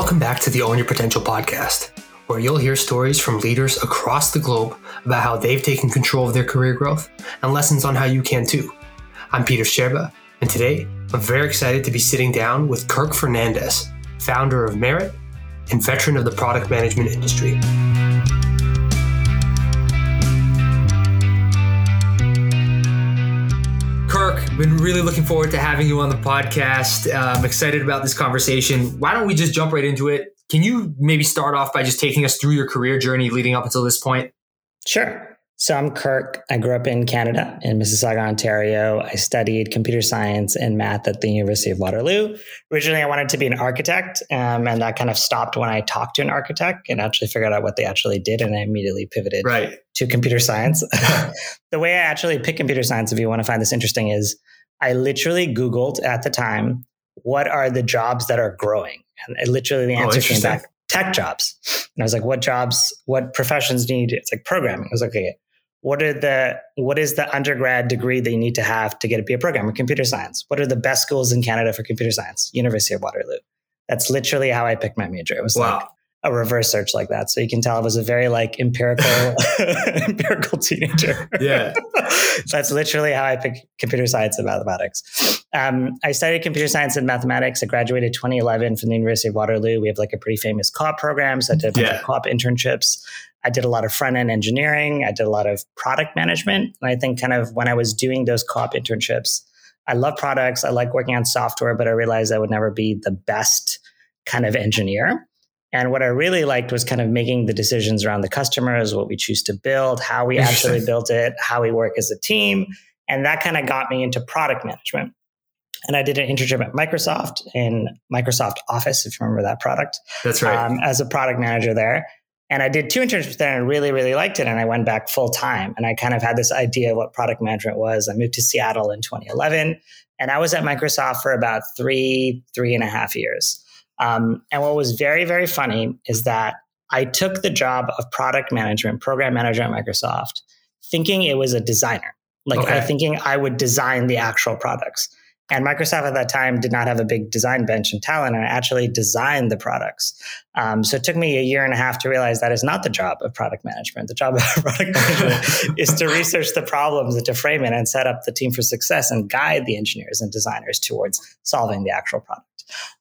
Welcome back to the Own Your Potential podcast, where you'll hear stories from leaders across the globe about how they've taken control of their career growth and lessons on how you can too. I'm Peter Scherba, and today I'm very excited to be sitting down with Kirk Fernandez, founder of Merit and veteran of the product management industry. Been really looking forward to having you on the podcast. Uh, I'm excited about this conversation. Why don't we just jump right into it? Can you maybe start off by just taking us through your career journey leading up until this point? Sure. So I'm Kirk. I grew up in Canada, in Mississauga, Ontario. I studied computer science and math at the University of Waterloo. Originally, I wanted to be an architect, um, and that kind of stopped when I talked to an architect and actually figured out what they actually did, and I immediately pivoted right. to computer science. the way I actually picked computer science, if you want to find this interesting, is I literally Googled at the time, what are the jobs that are growing? And literally the oh, answer oh, came back, tech jobs. And I was like, what jobs, what professions need? It's like programming. I was like, okay, what are the what is the undergrad degree that you need to have to get to be a programmer computer science? What are the best schools in canada for computer science? University of waterloo. That's literally how i picked my major. It was wow. like a reverse search like that so you can tell i was a very like empirical empirical teenager yeah that's literally how i picked computer science and mathematics um, i studied computer science and mathematics i graduated 2011 from the university of waterloo we have like a pretty famous co-op program so i did yeah. co-op internships I did a lot of front end engineering. I did a lot of product management. And I think kind of when I was doing those co-op internships, I love products. I like working on software, but I realized I would never be the best kind of engineer. And what I really liked was kind of making the decisions around the customers, what we choose to build, how we actually built it, how we work as a team. And that kind of got me into product management. And I did an internship at Microsoft in Microsoft Office, if you remember that product. That's right. Um, as a product manager there. And I did two internships there and really, really liked it. And I went back full time. And I kind of had this idea of what product management was. I moved to Seattle in 2011. And I was at Microsoft for about three, three and a half years. Um, and what was very, very funny is that I took the job of product management, program manager at Microsoft, thinking it was a designer. Like okay. I thinking I would design the actual products. And Microsoft at that time did not have a big design bench and talent, and I actually designed the products. Um, so it took me a year and a half to realize that is not the job of product management. The job of product management is to research the problems and to frame it and set up the team for success and guide the engineers and designers towards solving the actual product.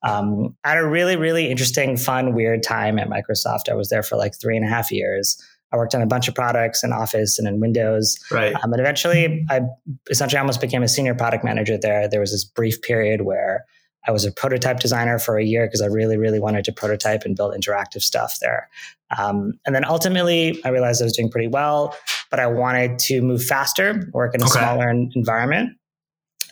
Um, at a really, really interesting, fun, weird time at Microsoft. I was there for like three and a half years. I worked on a bunch of products in Office and in Windows. Right. Um, and eventually, I essentially almost became a senior product manager there. There was this brief period where I was a prototype designer for a year because I really, really wanted to prototype and build interactive stuff there. Um, and then ultimately, I realized I was doing pretty well, but I wanted to move faster, work in a okay. smaller environment.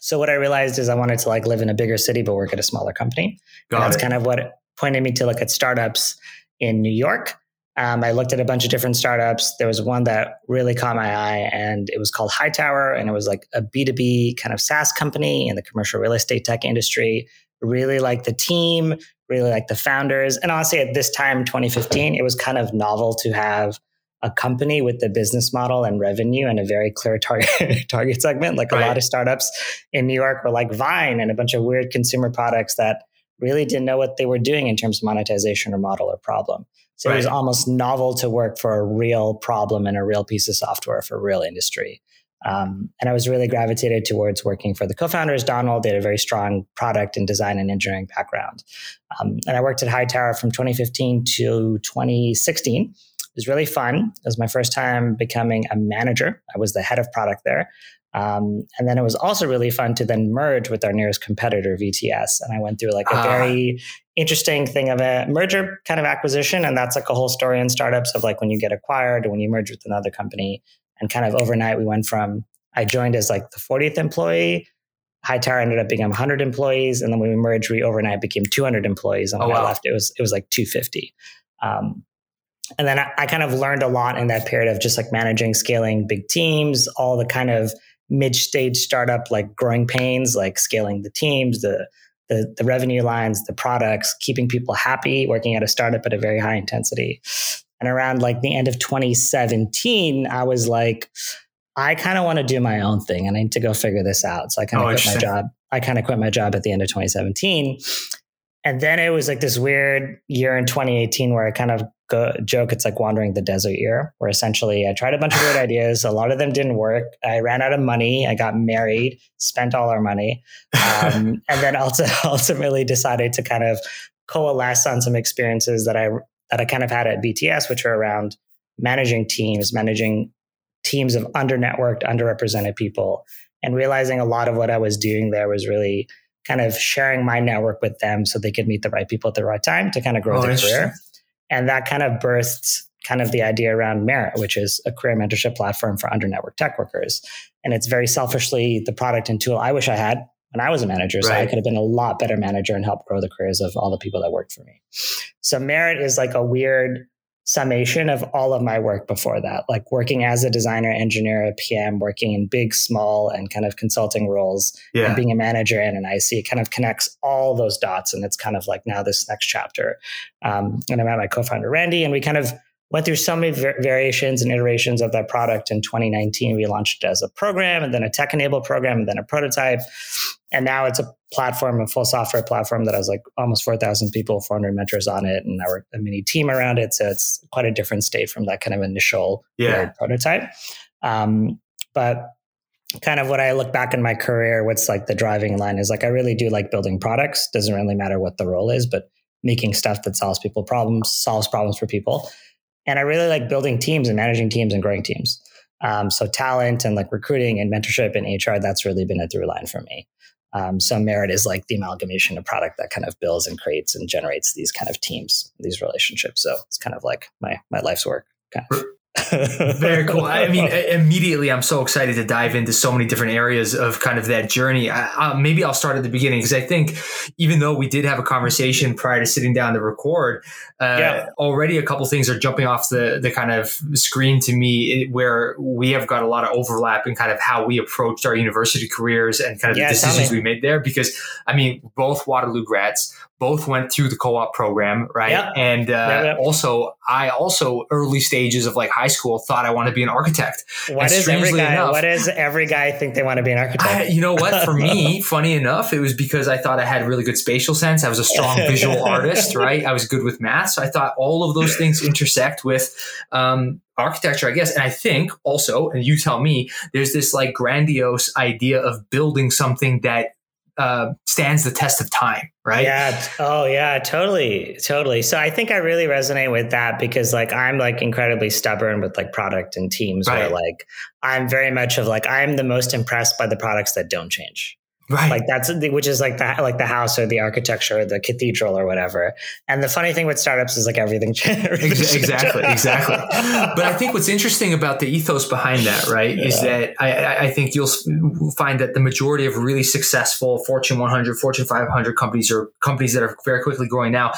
So what I realized is I wanted to like live in a bigger city but work at a smaller company. Got and that's it. kind of what pointed me to look at startups in New York. Um, I looked at a bunch of different startups. There was one that really caught my eye, and it was called Hightower, and it was like a B2B kind of SaaS company in the commercial real estate tech industry. Really liked the team, really liked the founders. And honestly, at this time, 2015, it was kind of novel to have a company with the business model and revenue and a very clear target target segment. Like right. a lot of startups in New York were like Vine and a bunch of weird consumer products that really didn't know what they were doing in terms of monetization or model or problem. So right. it was almost novel to work for a real problem and a real piece of software for a real industry. Um, and I was really gravitated towards working for the co-founders. Donald they had a very strong product and design and engineering background. Um, and I worked at Hightower from 2015 to 2016. It was really fun. It was my first time becoming a manager. I was the head of product there. Um, and then it was also really fun to then merge with our nearest competitor, VTS. And I went through like a ah. very interesting thing of a merger kind of acquisition. And that's like a whole story in startups of like when you get acquired or when you merge with another company. And kind of overnight, we went from I joined as like the 40th employee. Hightower ended up being 100 employees. And then when we merged, we overnight became 200 employees. And when oh, wow. I left, it was, it was like 250. Um, and then I, I kind of learned a lot in that period of just like managing, scaling big teams, all the kind of mid-stage startup like growing pains, like scaling the teams, the, the the revenue lines, the products, keeping people happy, working at a startup at a very high intensity. And around like the end of 2017, I was like, I kind of want to do my own thing and I need to go figure this out. So I kind of oh, quit my job. I kind of quit my job at the end of 2017. and then it was like this weird year in 2018 where I kind of go, joke it's like wandering the desert year, where essentially I tried a bunch of great ideas. A lot of them didn't work. I ran out of money. I got married, spent all our money, um, and then also ultimately decided to kind of coalesce on some experiences that I that I kind of had at VTS, which are around managing teams, managing teams of under networked, underrepresented people, and realizing a lot of what I was doing there was really kind of sharing my network with them so they could meet the right people at the right time to kind of grow oh, their career. And that kind of birthed kind of the idea around Merit, which is a career mentorship platform for under network tech workers. And it's very selfishly the product and tool I wish I had when I was a manager. So right. I could have been a lot better manager and helped grow the careers of all the people that worked for me. So Merit is like a weird summation of all of my work before that, like working as a designer, engineer, a PM, working in big, small, and kind of consulting roles, yeah. and being a manager and an IC. Kind of connects all those dots, and it's kind of like now this next chapter. Um, and I met my co-founder Randy, and we kind of went through so many variations and iterations of that product. In 2019 we launched it as a program and then a tech enabled program and then a prototype. And now it's a platform a full software platform that has like almost 4000 people 400 mentors on it and our a mini team around it. So it's quite a different state from that kind of initial yeah. prototype. Um, but kind of what i look back in my career what's like the driving line is like i really do like building products. Doesn't really matter what the role is but making stuff that solves people problems solves problems for people and I really like building teams and managing teams and growing teams. Um, so talent and like recruiting and mentorship and HR, that's really been a through line for me. Um, so merit is like the amalgamation of product that kind of builds and creates and generates these kind of teams, these relationships. So it's kind of like my my life's work. Kind of. Very cool. I mean, immediately, I'm so excited to dive into so many different areas of kind of that journey. I, maybe I'll start at the beginning because I think even though we did have a conversation prior to sitting down to record, uh, yeah. already a couple things are jumping off the the kind of screen to me where we have got a lot of overlap in kind of how we approached our university careers and kind of yeah, the decisions we made there. Because I mean, both Waterloo grads, both went through the co-op program, right? Yep. And uh, yep, yep. also, I also early stages of like high school thought I want to be an architect. What does every guy? Enough, what does every guy think they want to be an architect? I, you know what? For me, funny enough, it was because I thought I had really good spatial sense. I was a strong visual artist, right? I was good with math, so I thought all of those things intersect with um, architecture, I guess. And I think also, and you tell me, there's this like grandiose idea of building something that uh, stands the test of time, right? Yeah. Oh, yeah. Totally. Totally. So I think I really resonate with that because, like, I'm like incredibly stubborn with like product and teams. Right. Where like I'm very much of like I'm the most impressed by the products that don't change. Right. Like that's which is like the like the house or the architecture or the cathedral or whatever. And the funny thing with startups is like everything changes. exactly, exactly. But I think what's interesting about the ethos behind that, right, yeah. is that I, I think you'll find that the majority of really successful Fortune 100, Fortune 500 companies or companies that are very quickly growing now,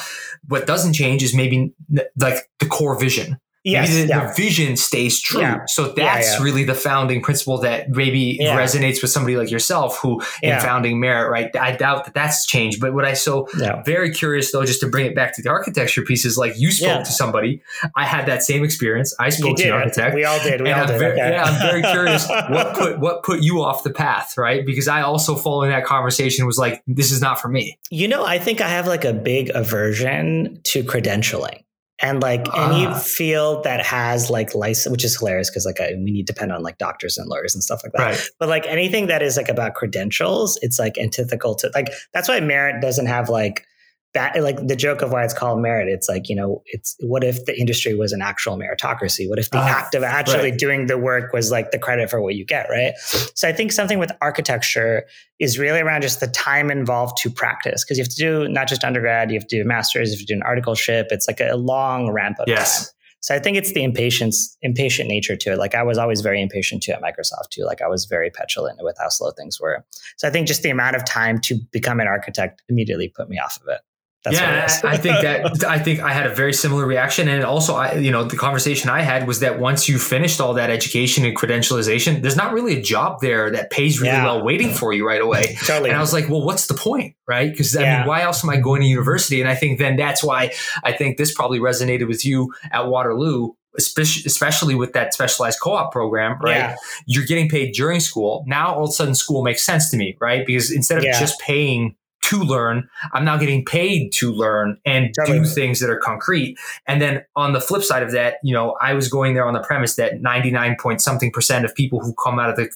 what doesn't change is maybe like the core vision, Yes, the, yeah. the, vision stays true. Yeah. So that's yeah, really the founding principle that maybe resonates with somebody like yourself who in founding merit, right? I doubt that that's changed. But what I so very curious though, just to bring it back to the architecture piece is like you spoke to somebody. I had that same experience. I spoke to an architect. We all did. We all I'm did. Very, okay. Yeah, I'm very curious what put what put you off the path, right? Because I also following that conversation was like, this is not for me. You know, I think I have like a big aversion to credentialing and like any uh, field that has like license which is hilarious because like I, we need to depend on like doctors and lawyers and stuff like that right. but like anything that is like about credentials it's like antithetical to like that's why merit doesn't have like that like the joke of why it's called merit it's like you know it's what if the industry was an actual meritocracy what if the uh, act of actually right. doing the work was like the credit for what you get right so i think something with architecture is really around just the time involved to practice because you have to do not just undergrad you have to do a master's you have to do an articleship it's like a long ramp up yes. time so I think it's the impatience, impatient nature to it. Like I was always very impatient too at Microsoft too. Like I was very petulant with how slow things were. So I think just the amount of time to become an architect immediately put me off of it. That's yeah, I think that I think I had a very similar reaction, and also, I you know, the conversation I had was that once you finished all that education and credentialization, there's not really a job there that pays really yeah. well waiting for you right away. totally. And I was like, well, what's the point, right? Because I yeah. mean, why else am I going to university? And I think then that's why I think this probably resonated with you at Waterloo especially with that specialized co-op program, right? Yeah. You're getting paid during school. Now all of a sudden school makes sense to me, right? Because instead of yeah. just paying to learn. I'm now getting paid to learn and do things that are concrete. And then on the flip side of that, you know, I was going there on the premise that 99 point something percent of people who come out of the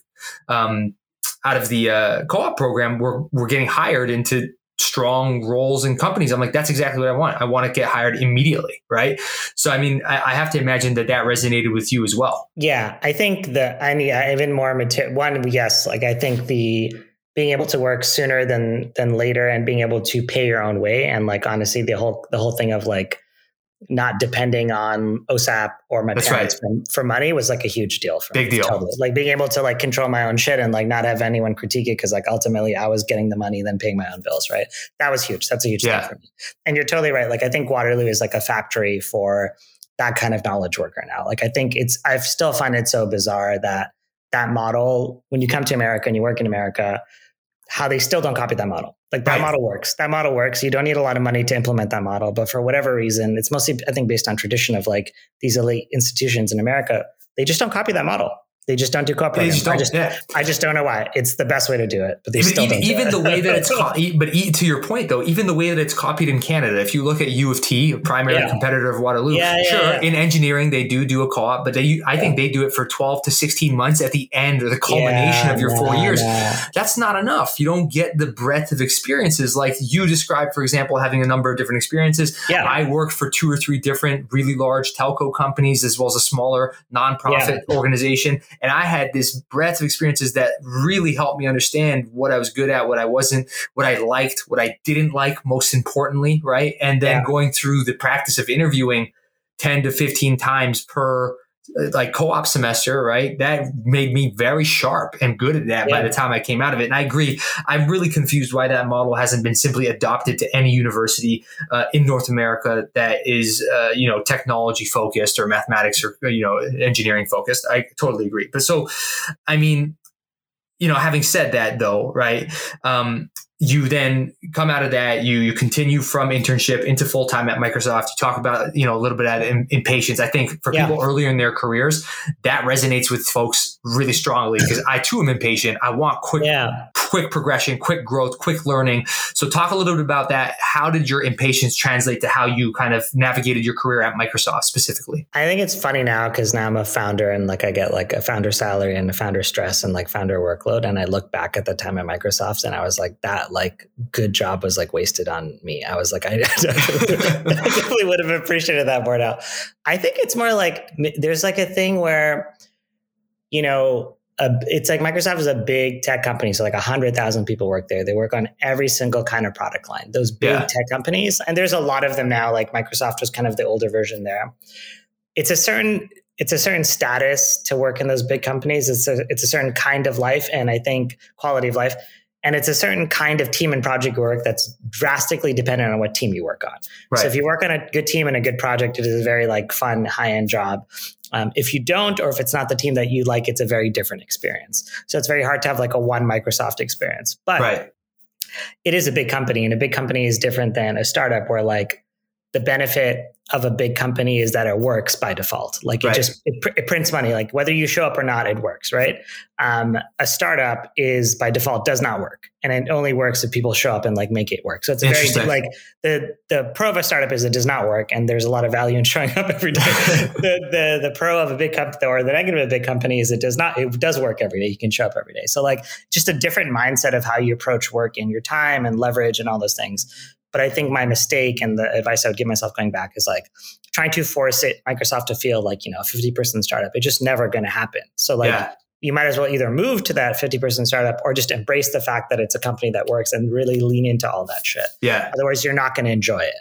um, out of the uh, co-op program were were getting hired into strong roles in companies. I'm like, that's exactly what I want. I want to get hired immediately, right? So, I mean, I, I have to imagine that that resonated with you as well. Yeah, I think the I mean, even more material. One, yes, like I think the being able to work sooner than than later and being able to pay your own way and like honestly the whole the whole thing of like not depending on OSAP or my That's parents right. for, for, money was like a huge deal for Big me. deal. Totally. Like being able to like control my own shit and like not have anyone critique it because like ultimately I was getting the money then paying my own bills, right? That was huge. That's a huge yeah. thing for me. And you're totally right. Like I think Waterloo is like a factory for that kind of knowledge worker now. Like I think it's I still find it so bizarre that that model when you come to America and you work in America how they still don't copy that model. Like that right. model works. That model works. You don't need a lot of money to implement that model. But for whatever reason, it's mostly, I think, based on tradition of like these elite institutions in America. They just don't copy that model. They just don't do co-op programs. Just I just, yeah. I just don't know why. It's the best way to do it, but they even, still don't. Even the way that it's, co- but to your point though, even the way that it's copied in Canada. If you look at U of T, a primary yeah. competitor of Waterloo, yeah, sure, in engineering they do do a co-op, but they, I think they do it for twelve to sixteen months at the end or the culmination of your four years. That's not enough. You don't get the breadth of experiences like you described. For example, having a number of different experiences. Yeah, I worked for two or three different really large telco companies as well as a smaller nonprofit organization, and I had this breadth of experiences that really helped me understand what I was good at, what I wasn't, what I liked, what I didn't like, most importantly, right? And then yeah. going through the practice of interviewing 10 to 15 times per like co-op semester, right? That made me very sharp and good at that yeah. by the time I came out of it. And I agree. I'm really confused why that model hasn't been simply adopted to any university uh, in North America that is, uh, you know, technology focused or mathematics or you know engineering focused. I totally agree. But so, I mean, you know, having said that though, right? Um, you then come out of that you you continue from internship into full time at Microsoft. You talk about you know a little bit of impatience. I think for yeah. people earlier in their careers, that resonates with folks really strongly because I too am impatient. I want quick yeah. quick progression, quick growth, quick learning. So talk a little bit about that. How did your impatience translate to how you kind of navigated your career at Microsoft specifically? I think it's funny now because now I'm a founder and like I get like a founder salary and a founder stress and like founder workload. And I look back at the time at Microsoft and I was like that like good job was like wasted on me. I was like, I definitely, definitely would have appreciated that more now. I think it's more like there's like a thing where, you know, a, it's like Microsoft is a big tech company. So like a hundred thousand people work there. They work on every single kind of product line, those big yeah. tech companies. And there's a lot of them now, like Microsoft was kind of the older version there. It's a certain, it's a certain status to work in those big companies. It's a, it's a certain kind of life. And I think quality of life and it's a certain kind of team and project work that's drastically dependent on what team you work on. Right. So if you work on a good team and a good project, it is a very like fun, high end job. Um, if you don't, or if it's not the team that you like, it's a very different experience. So it's very hard to have like a one Microsoft experience. But right. it is a big company, and a big company is different than a startup where like the benefit of a big company is that it works by default. Like it right. just it, pr- it, prints money. Like whether you show up or not, it works, right? Um, a startup is by default does not work, and it only works if people show up and like make it work. So it's a very like the the pro of a startup is it does not work, and there's a lot of value in showing up every day. the, the the pro of a big company or the negative of a big company is it does not it does work every day. You can show up every day. So like just a different mindset of how you approach work and your time and leverage and all those things. But I think my mistake and the advice I would give myself going back is like trying to force it Microsoft to feel like, you know, a 50 person startup. It's just never going to happen. So like yeah. you might as well either move to that 50 person startup or just embrace the fact that it's a company that works and really lean into all that shit. Yeah. Otherwise you're not going to enjoy it.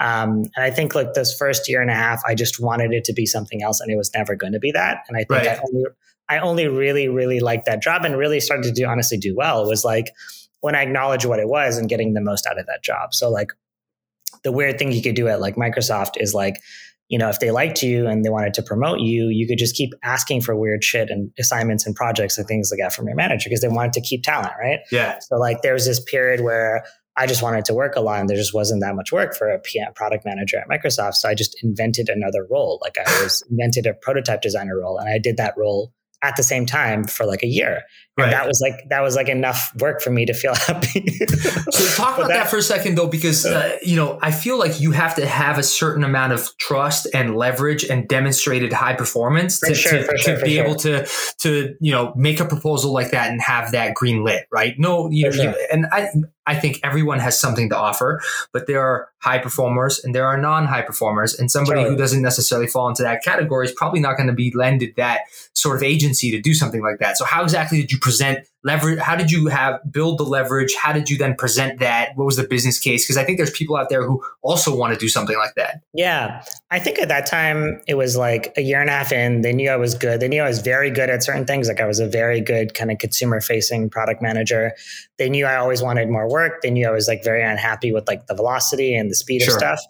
Um, and I think like this first year and a half, I just wanted it to be something else and it was never going to be that. And I think right. I only, I only really, really liked that job and really started to do honestly do well. Was like, when I acknowledge what it was and getting the most out of that job. So like the weird thing you could do at like Microsoft is like, you know, if they liked you and they wanted to promote you, you could just keep asking for weird shit and assignments and projects and things like that from your manager because they wanted to keep talent, right? Yeah. So like there was this period where I just wanted to work a lot and there just wasn't that much work for a PM product manager at Microsoft. So I just invented another role. Like I was invented a prototype designer role and I did that role at the same time for like a year. And Right. that was like that was like enough work for me to feel happy. So talk about that, for a second, though, because uh, you know I feel like you have to have a certain amount of trust and leverage and demonstrated high performance to, sure, to, for to be sure. able to to you know make a proposal like that and have that green lit, right? No, sure. you and I I think everyone has something to offer, but there are high performers and there are non high performers, and somebody Totally. who doesn't necessarily fall into that category is probably not going to be lended that sort of agency to do something like that. So how exactly did you present leverage? How did you have build the leverage? How did you then present that? What was the business case? Because I think there's people out there who also want to do something like that. Yeah. I think at that time it was like a year and a half in, they knew I was good. They knew I was very good at certain things. Like I was a very good kind of consumer facing product manager. They knew I always wanted more work. They knew I was like very unhappy with like the velocity and the speed Sure. of stuff.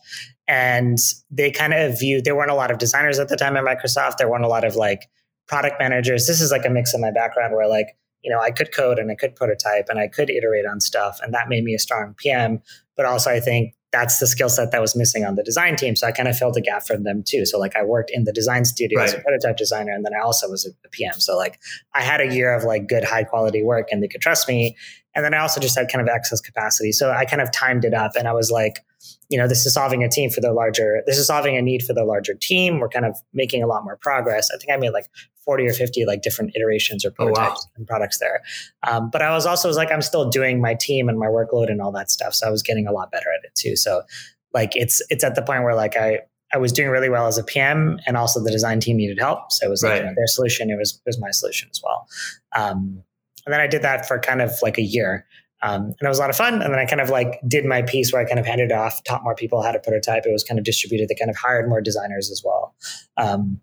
And they kind of viewed there weren't a lot of designers at the time at Microsoft. There weren't a lot of like product managers. This is like a mix of my background where like, you know, I could code and I could prototype and I could iterate on stuff. And that made me a strong PM. But also I think that's the skill set that was missing on the design team. So I kind of filled a gap for them too. So like I worked in the design studio as a prototype designer, and then I also was a, a PM. So like I had a year of like good high quality work, and they could trust me. And then I also just had kind of excess capacity. So I kind of timed it up, and I was like, you know, this is solving a team for the larger. This is solving a need for the larger team. We're kind of making a lot more progress. I think I made like 40 or 50 like different iterations or Oh, wow. prototypes and products there. Um, but I was also was like, I'm still doing my team and my workload and all that stuff. So I was getting a lot better at it too. So like it's it's at the point where like I I was doing really well as a PM and also the design team needed help. So it was like Right. you know, their solution, it was it was my solution as well. Um, and then I did that for kind of like a year. Um, and it was a lot of fun. And then I kind of like did my piece where I kind of handed off, taught more people how to prototype. It was kind of distributed. They kind of hired more designers as well. Um,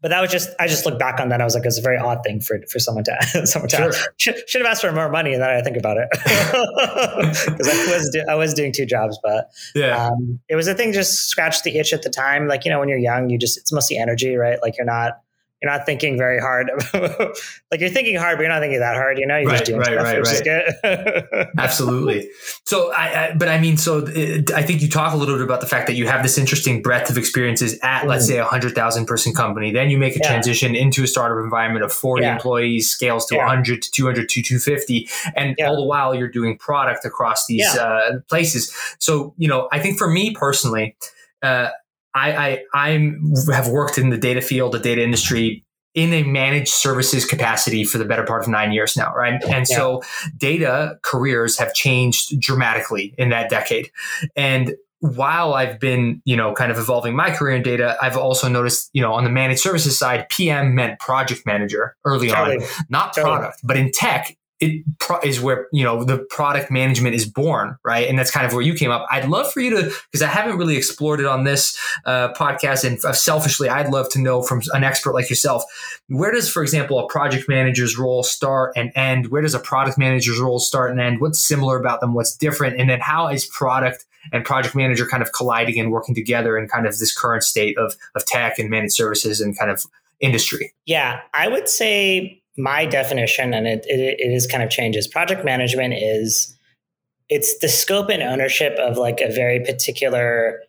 but that was just I just look back on that. I was like, it's a very odd thing for for someone to someone to Sure. ask. Should, should have asked for more money. And then I think about it because I was do, I was doing two jobs, but Yeah. um, it was a thing just scratched the itch at the time. Like you know, when you're young, you just it's mostly energy, right? Like you're not you're not thinking very hard. like you're thinking hard, but you're not thinking that hard. You know, you're Right, just doing right, stuff, right, good. Absolutely. So, I, I, but I mean, so it, I think you talk a little bit about the fact that you have this interesting breadth of experiences at, let's say, a hundred thousand person company. Then you make a Yeah. transition into a startup environment of forty Yeah. employees, scales to Yeah. hundred to two hundred to two fifty, and Yeah. all the while you're doing product across these uh, places. So, you know, I think for me personally, uh, I, I I'm have worked in the data field, the data industry. In a managed services capacity for the better part of nine years now, right? And Yeah. so data careers have changed dramatically in that decade. And while I've been, you know, kind of evolving my career in data, I've also noticed, you know, on the managed services side, PM meant project manager early on, not Totally. product. But in tech, it pro- is where you know the product management is born, right? And that's kind of where you came up. I'd love for you to, because I haven't really explored it on this uh, podcast, and uh, selfishly, I'd love to know from an expert like yourself, where does, for example, a project manager's role start and end? Where does a product manager's role start and end? What's similar about them? What's different? And then how is product and project manager kind of colliding and working together in kind of this current state of of tech and managed services and kind of industry? Yeah, I would say my definition, and it, it, it is kind of changes. Project management is it's the scope and ownership of like a very particular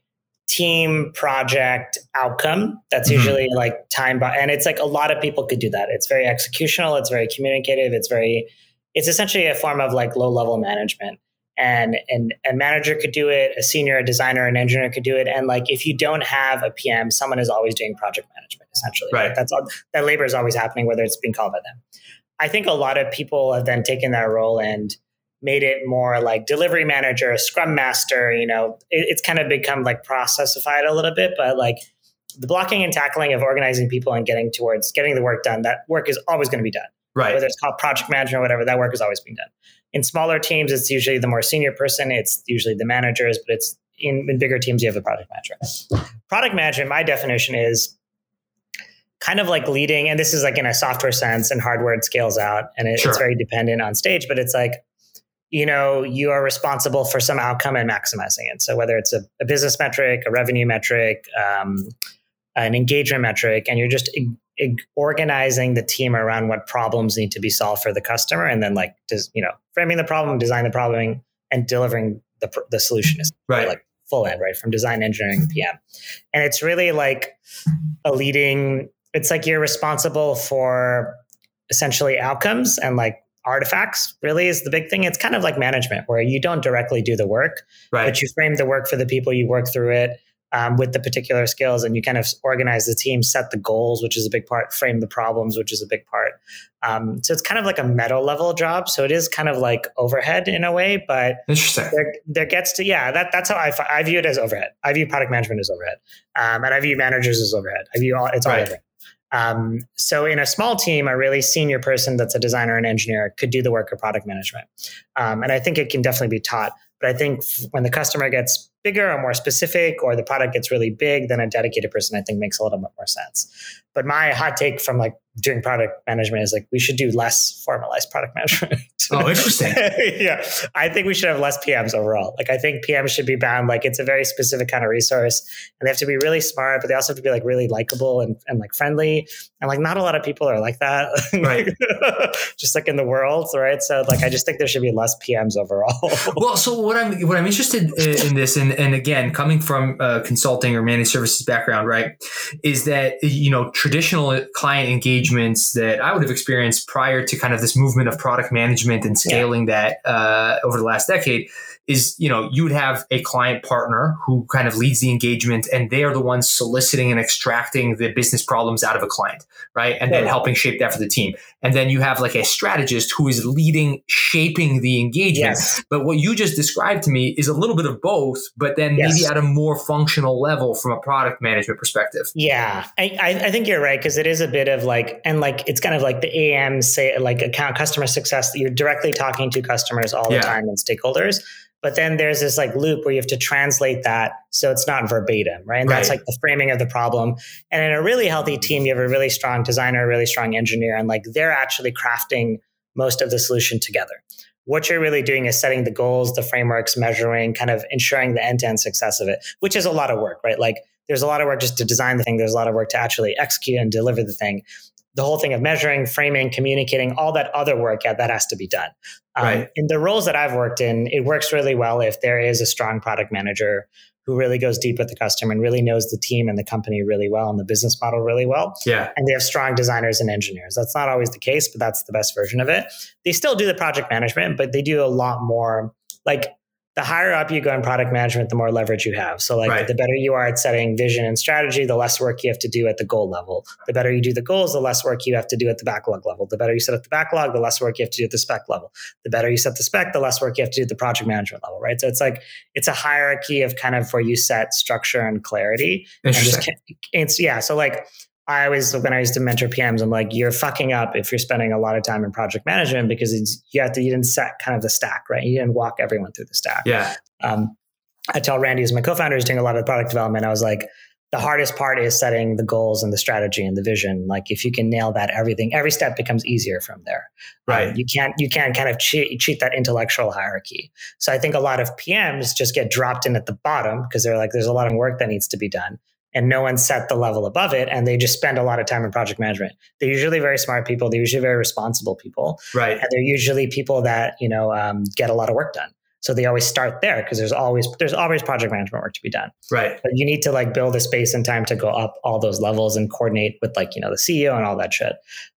team project outcome that's Mhm. usually like time by and it's like a lot of people could do that it's very executional it's very communicative it's very it's essentially a form of like low level management and and a manager could do it a senior a designer an engineer could do it and like if you don't have a pm someone is always doing project management essentially Right. that's all that labor is always happening whether it's being called by them i think a lot of people have then taken that role and made it more like delivery manager scrum master you know it, it's kind of become like processified a little bit but like the blocking and tackling of organizing people and getting towards getting the work done that work is always going to be done Right. whether it's called project management or whatever, that work is always being done. In smaller teams, it's usually the more senior person, it's usually the managers, but it's in, in bigger teams, you have the product manager. Product management, my definition is kind of like leading, and this is like in a software sense, and hardware it scales out, and it, Sure. it's very dependent on stage, but it's like, you know, you are responsible for some outcome and maximizing it. So whether it's a, a business metric, a revenue metric, um, an engagement metric, and you're just organizing the team around what problems need to be solved for the customer, and then like just you know framing the problem, design the problem, and delivering the the solution is Right. like full end right from design, engineering, PM, and it's really like a leading. It's like you're responsible for essentially outcomes and like artifacts really is the big thing. It's kind of like management where you don't directly do the work, right. but you frame the work for the people you work through it um, with the particular skills and you kind of organize the team, set the goals, which is a big part, frame the problems, which is a big part. Um, so it's kind of like a meta level job. So it is kind of like overhead in a way, but interesting. There, there gets to, yeah, that, that's how I, I view it as overhead. I view product management as overhead. Um, and I view managers as overhead. I view all, it's all right. overhead. Um, so in a small team, a really senior person that's a designer and engineer could do the work of product management. Um, and I think it can definitely be taught. But I think when the customer gets bigger or more specific, or the product gets really big, then a dedicated person I think makes a little bit more sense. But my hot take from like doing product management is like we should do less formalized product management. oh, interesting. yeah, I think we should have less PMs overall. Like I think PMs should be bound. Like it's a very specific kind of resource, and they have to be really smart, but they also have to be like really likable and, and like friendly. And like not a lot of people are like that, right? just like in the world, right? So like I just think there should be less PMs overall. well, so what I'm what I'm interested uh, in, this in this, and and again, coming from a consulting or managed services background, right, is that you know traditional client engagements that I would have experienced prior to kind of this movement of product management and scaling yeah. that uh, over the last decade is you know you would have a client partner who kind of leads the engagement and they are the ones soliciting and extracting the business problems out of a client right and then helping shape that for the team and then you have like a strategist who is leading shaping the engagement yes. but what you just described to me is a little bit of both but then yes. maybe at a more functional level from a product management perspective yeah i, I think you're right because it is a bit of like and like it's kind of like the am say like account customer success that you're directly talking to customers all the time and stakeholders but then there's this like loop where you have to translate that so it's not verbatim, right? And right. that's like the framing of the problem. And in a really healthy team, you have a really strong designer, a really strong engineer, and like they're actually crafting most of the solution together. What you're really doing is setting the goals, the frameworks, measuring, kind of ensuring the end to end success of it, which is a lot of work, right? Like there's a lot of work just to design the thing. There's a lot of work to actually execute and deliver the thing the whole thing of measuring, framing, communicating, all that other work, yeah, that has to be done. Um, right. In the roles that I've worked in, it works really well if there is a strong product manager who really goes deep with the customer and really knows the team and the company really well and the business model really well. Yeah. And they have strong designers and engineers. That's not always the case, but that's the best version of it. They still do the project management, but they do a lot more like the higher up you go in product management, the more leverage you have. So, like, right. the better you are at setting vision and strategy, the less work you have to do at the goal level. The better you do the goals, the less work you have to do at the backlog level. The better you set up the backlog, the less work you have to do at the spec level. The better you set the spec, the less work you have to do at the project management level, right? So, it's like, it's a hierarchy of kind of where you set structure and clarity. Interesting. And just, it's, yeah. So, like, I always, when I used to mentor PMs, I'm like, you're fucking up if you're spending a lot of time in project management because you have to, you didn't set kind of the stack, right? You didn't walk everyone through the stack. Yeah. Um, I tell Randy, as my co-founder, is doing a lot of product development. I was like, the hardest part is setting the goals and the strategy and the vision. Like if you can nail that, everything, every step becomes easier from there. Right. Um, you can't, you can't kind of cheat, cheat that intellectual hierarchy. So I think a lot of PMs just get dropped in at the bottom because they're like, there's a lot of work that needs to be done and no one set the level above it and they just spend a lot of time in project management. They're usually very smart people. They're usually very responsible people. Right. And they're usually people that you know um, get a lot of work done. So they always start there because there's always there's always project management work to be done. Right. But you need to like build a space and time to go up all those levels and coordinate with like you know the ceo and all that shit.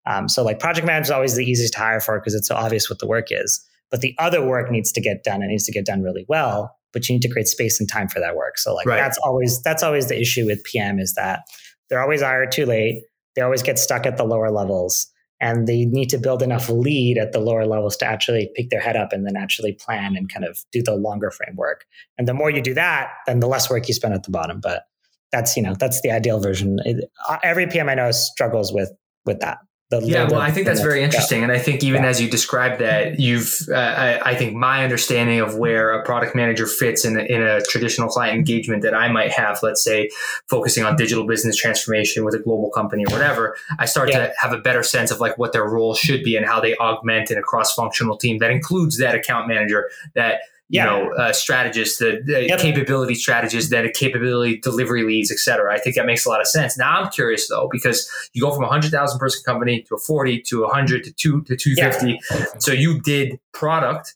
Um, so like project management is always the easiest to hire for because it's so obvious what the work is. But the other work needs to get done. It needs to get done really well, but you need to create space and time for that work. So like right. that's always that's always the issue with PM is that they're always hired too late. They always get stuck at the lower levels. And they need to build enough lead at the lower levels to actually pick their head up and then actually plan and kind of do the longer framework. And the more you do that, then the less work you spend at the bottom. But that's you know that's the ideal version. It, uh, every PM I know struggles with with that yeah, well, I think that's very interesting, yeah. and I think even yeah. as you described that, you've uh, I, I, think my understanding of where a product manager fits in a, in a traditional client engagement that I might have, let's say, focusing on digital business transformation with a global company or whatever, I start yeah. to have a better sense of like what their role should be and how they augment in a cross functional team that includes that account manager that yeah. you know, uh, strategists, the, the yep. capability strategists, then a capability delivery leads, et cetera. I think that makes a lot of sense. Now I'm curious though, because you go from a hundred thousand person company to a 40 to a hundred to two to 250. Yeah. So you did product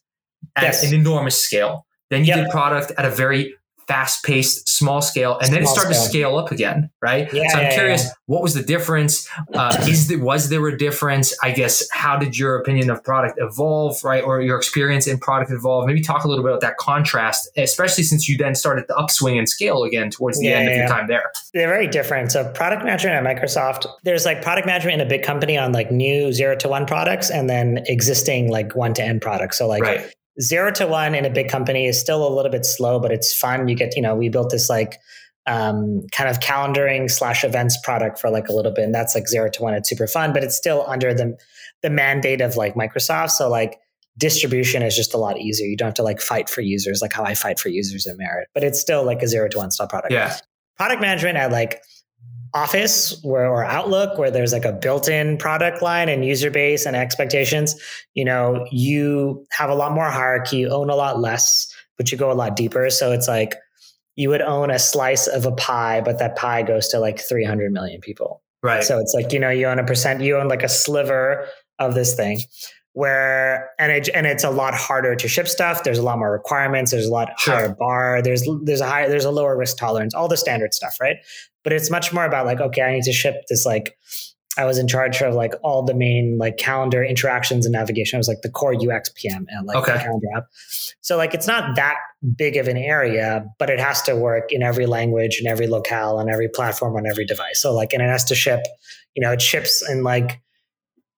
at yes. an enormous scale. Then you yep. did product at a very fast paced, small scale, and then Small it started scale. to scale up again, right? Yeah, so I'm yeah, curious, yeah. what was the difference? Uh, is there, was there a difference? I guess how did your opinion of product evolve, right, or your experience in product evolve? Maybe talk a little bit about that contrast, especially since you then started the upswing and scale again towards the end of your time there. They're very different. So product management at Microsoft, there's like product management in a big company on like new zero to one products and then existing like one to end products. So like right. Zero to one in a big company is still a little bit slow, but it's fun. You get, you know, we built this like um, kind of calendaring slash events product for like a little bit, and that's like zero to one. It's super fun, but it's still under the the mandate of like Microsoft. So like distribution is just a lot easier. You don't have to like fight for users like how I fight for users at Merit, but it's still like a zero to one style product Yeah. product management at like office where or outlook where there's like a built-in product line and user base and expectations you know you have a lot more hierarchy you own a lot less but you go a lot deeper so it's like you would own a slice of a pie but that pie goes to like 300 million people Right. so it's like you know you own a percent, you own like a sliver of this thing, where and it and it's a lot harder to ship stuff. There's a lot more requirements. There's a lot Sure. higher bar. There's there's a higher there's a lower risk tolerance. All the standard stuff, right? But it's much more about like okay, I need to ship this like. I was in charge of like all the main like calendar interactions and navigation. I was like the core UX PM and uh, like the Okay. calendar app. So like it's not that big of an area, but it has to work in every language, in every locale, on every platform, on every device. So like, and it has to ship. You know, it ships in like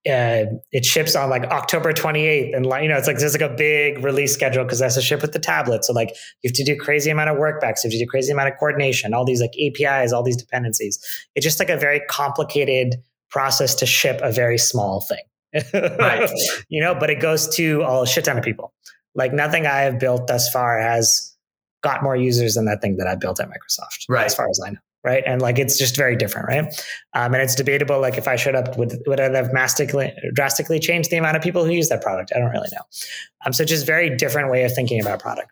uh, it ships on like October 28th, and like you know, it's like there's like a big release schedule because that's to ship with the tablet. So like you have to do crazy amount of work backs, you have to do crazy amount of coordination, all these like APIs, all these dependencies. It's just like a very complicated process to ship a very small thing. Right. you know, but it goes to a shit ton of people. Like nothing I have built thus far has got more users than that thing that I built at Microsoft, Right. as far as I know. Right. And like it's just very different, right? Um, and it's debatable. Like if I showed up, would would it have drastically drastically changed the amount of people who use that product? I don't really know. Um, so just a very different way of thinking about product.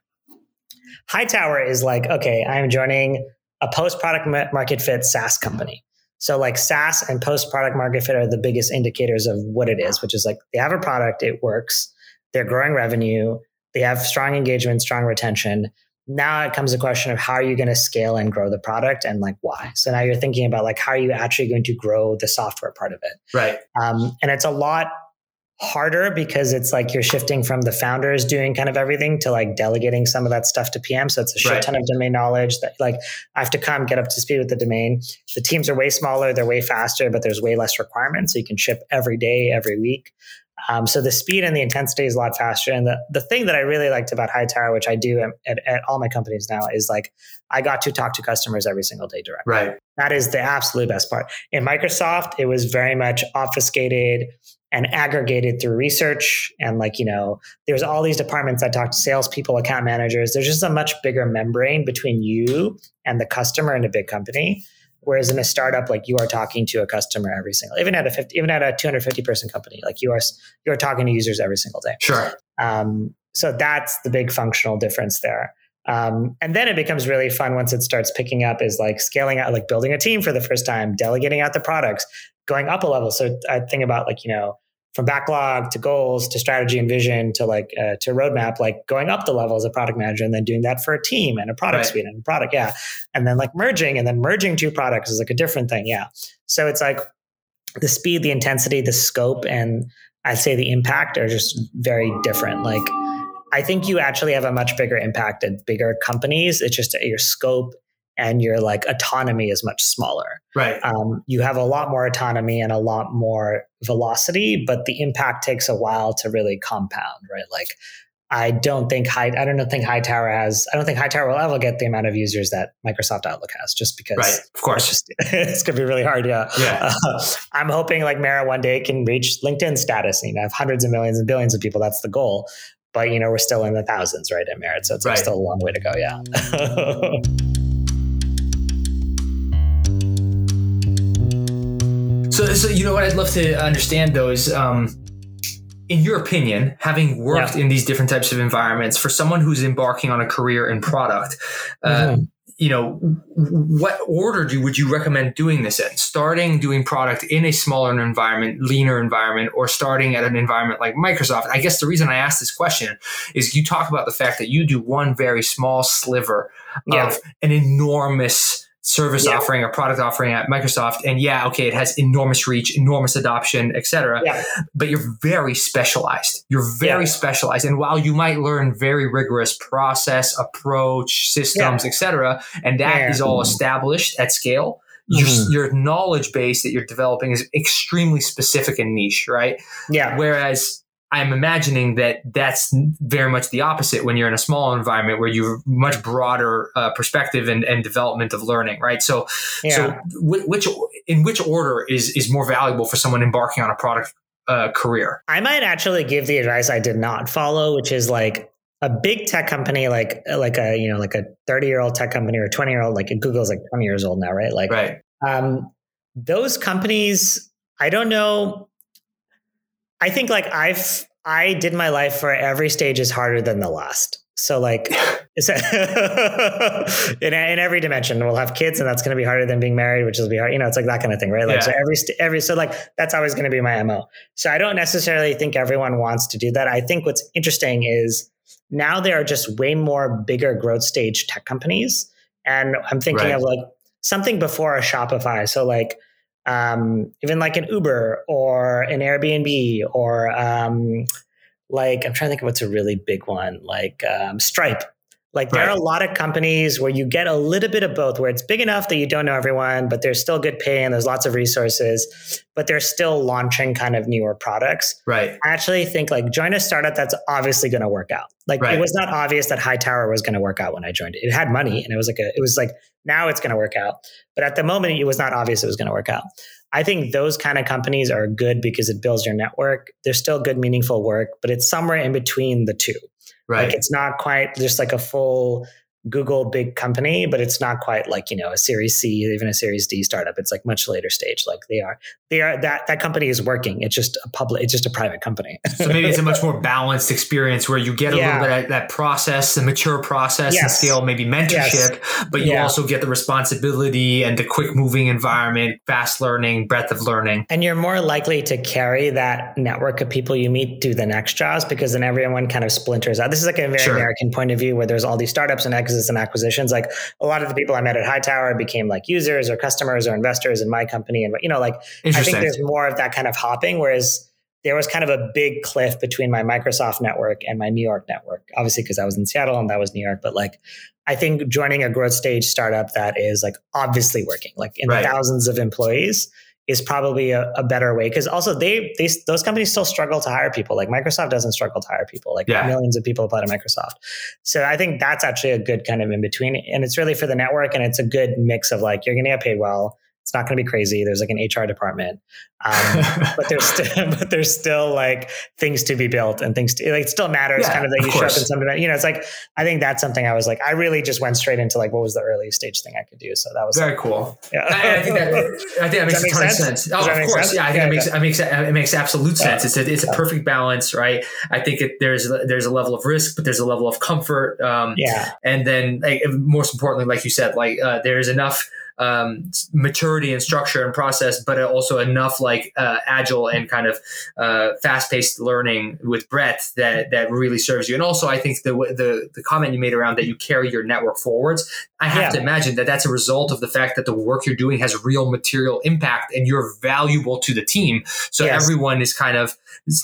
Hightower is like, okay, I'm joining a post product market fit SaaS company. So like SaaS and post product market fit are the biggest indicators of what it is, which is like they have a product, it works, they're growing revenue, they have strong engagement, strong retention. Now it comes a question of how are you going to scale and grow the product and like why. So now you're thinking about like how are you actually going to grow the software part of it. right. Um, and it's a lot harder because it's like you're shifting from the founders doing kind of everything to like delegating some of that stuff to PM. So it's a shit Right. ton of domain knowledge that like I have to come get up to speed with the domain. The teams are way smaller, they're way faster, but there's way less requirements. So you can ship every day, every week. Um, so the speed and the intensity is a lot faster. And the, the thing that I really liked about Hightower, which I do at, at, at all my companies now, is like I got to talk to customers every single day directly. Right. That is the absolute best part. In Microsoft, it was very much obfuscated and aggregated through research. And like, you know, there's all these departments that talk to salespeople, account managers. There's just a much bigger membrane between you and the customer in a big company. Whereas in a startup, like you are talking to a customer every single, even at a 50, even at a 250 person company, like you are, you are talking to users every single day. Sure. Um, so that's the big functional difference there. Um, and then it becomes really fun once it starts picking up is like scaling out, like building a team for the first time, delegating out the products, going up a level. So I think about like, you know, from backlog to goals to strategy and vision to like uh, to roadmap, like going up the level as a product manager and then doing that for a team and a product Right. suite and a product. Yeah. And then like merging and then merging two products is like a different thing. Yeah. So it's like the speed, the intensity, the scope, and I'd say the impact are just very different. Like I think you actually have a much bigger impact at bigger companies. It's just your scope and your like autonomy is much smaller. Right. Um, you have a lot more autonomy and a lot more velocity, but the impact takes a while to really compound, right? Like I don't think high I don't think Hightower has I don't think Hightower will ever get the amount of users that Microsoft Outlook has just because Right. Of it's course. just it's gonna be really hard. Yeah. Yeah. Uh, I'm hoping like Mara one day can reach LinkedIn status. You know, have hundreds of millions and billions of people. That's the goal. But you know, we're still in the thousands, right, at Merit. So it's like still a long way to go. Yeah. So, so you know what I'd love to understand though is, um, in your opinion, having worked Yeah. in these different types of environments, for someone who's embarking on a career in product, uh, Mhm. you know, what order do would you recommend doing this in? Starting doing product in a smaller environment, leaner environment, or starting at an environment like Microsoft? I guess the reason I asked this question is you talk about the fact that you do one very small sliver yeah. of an enormous service yeah. offering or product offering at Microsoft. And yeah, okay, it has enormous reach, enormous adoption, etc. Yeah. But you're very specialized. You're very yeah. specialized. And while you might learn very rigorous process, approach, systems, etc., and that is all established at scale. Mm-hmm. Your, your knowledge base that you're developing is extremely specific and niche, right? Yeah. Whereas I'm imagining that that's very much the opposite when you're in a small environment where you have much broader uh, perspective and, and, development of learning, right? So, yeah. so which in which order is is more valuable for someone embarking on a product uh, career? I might actually give the advice I did not follow, which is like a big tech company, like like a you know like a 30 year old tech company or 20 year old, like Google's like 20 years old now, right? Like, right. Um, those companies, I don't know I think like I've I did my life for every stage is harder than the last. So like in, in every dimension, we'll have kids and that's going to be harder than being married, which will be hard. You know, it's like that kind of thing, right? Like, yeah. so every, every, so like, that's always going to be my MO. So I don't necessarily think everyone wants to do that. I think what's interesting is now there are just way more bigger growth stage tech companies. And I'm thinking right. of like something before a Shopify. So like, um, even like an Uber or an Airbnb or um, like I'm trying to think of what's a really big one, like um, Stripe. Like there right. are a lot of companies where you get a little bit of both, where it's big enough that you don't know everyone, but there's still good pay and there's lots of resources, but they're still launching kind of newer products. Right. I actually think like join a startup that's obviously going to work out. Like right. it was not obvious that Hightower was going to work out when I joined it. It had money and it was like a, it was like now it's going to work out, but at the moment it was not obvious it was going to work out. I think those kind of companies are good because it builds your network. They're still good, meaningful work, but it's somewhere in between the two. Right. Like it's not quite just like a full Google big company, but it's not quite like, you know, a series C, even a series D startup. It's like much later stage. Like they are, they are that, that company is working. It's just a public, it's just a private company. so maybe it's a much more balanced experience where you get a yeah. little bit of that process, the mature process yes. and scale, maybe mentorship, yes. but you yeah. also get the responsibility and the quick moving environment, fast learning, breadth of learning. And you're more likely to carry that network of people you meet to the next jobs because then everyone kind of splinters out. This is like a very sure. American point of view where there's all these startups and exits and acquisitions. Like a lot of the people I met at Hightower became like users or customers or investors in my company. And, you know, like I think there's more of that kind of hopping, whereas there was kind of a big cliff between my Microsoft network and my New York network, obviously, because I was in Seattle and that was New York. But like, I think joining a growth stage startup that is like obviously working, like in right. thousands of employees, is probably a, a better way. Because also they, they those companies still struggle to hire people. Like microsoft doesn't struggle to hire people. Like yeah. millions of people apply to microsoft. So i think that's actually a good kind of in between. And it's really for the network and it's a good mix of like you're going to get paid well it's not going to be crazy. There's like an HR department, um, but there's still, but there's still like things to be built and things to like. It still matters, yeah, kind of that you show up in something. You know, it's like I think that's something I was like. I really just went straight into like what was the earliest stage thing I could do. So that was very like, cool. Yeah, I, I, think that I think that makes that a ton sense? of sense. Oh, of course, sense? yeah. I think yeah, it makes it makes it makes absolute sense. It's a it's a perfect balance, right? I think it, there's there's a level of risk, but there's a level of comfort. Um, yeah, and then like, most importantly, like you said, like uh, there's enough um, maturity and structure and process, but also enough like uh, agile and kind of uh, fast paced learning with breadth that that really serves you. And also, I think the the the comment you made around that you carry your network forwards, I have yeah. to imagine that that's a result of the fact that the work you're doing has real material impact and you're valuable to the team. So yes. everyone is kind of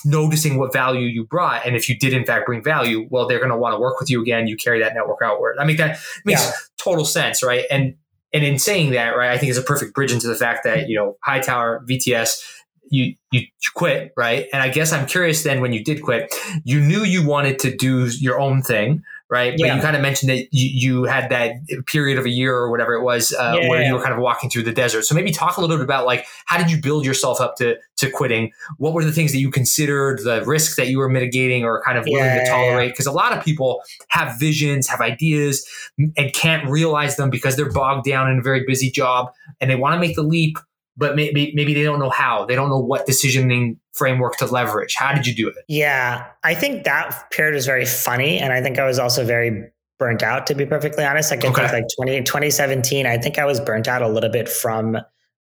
noticing what value you brought, and if you did in fact bring value, well, they're going to want to work with you again. You carry that network outward. I mean, that makes yeah. total sense, right? And and in saying that, right, I think is a perfect bridge into the fact that you know Hightower VTS, you you quit, right? And I guess I'm curious then when you did quit, you knew you wanted to do your own thing, right? Yeah. But you kind of mentioned that you, you had that period of a year or whatever it was uh, yeah, where yeah. you were kind of walking through the desert. So maybe talk a little bit about like how did you build yourself up to to quitting? What were the things that you considered, the risks that you were mitigating or kind of willing to tolerate? Because a lot of people have visions, have ideas, and can't realize them because they're bogged down in a very busy job and they want to make the leap but maybe maybe they don't know how. They don't know what decisioning framework to leverage. How did you do it? Yeah, I think that period was very funny, and I think I was also very burnt out, to be perfectly honest. I can think like 20, 2017, I think I was burnt out a little bit from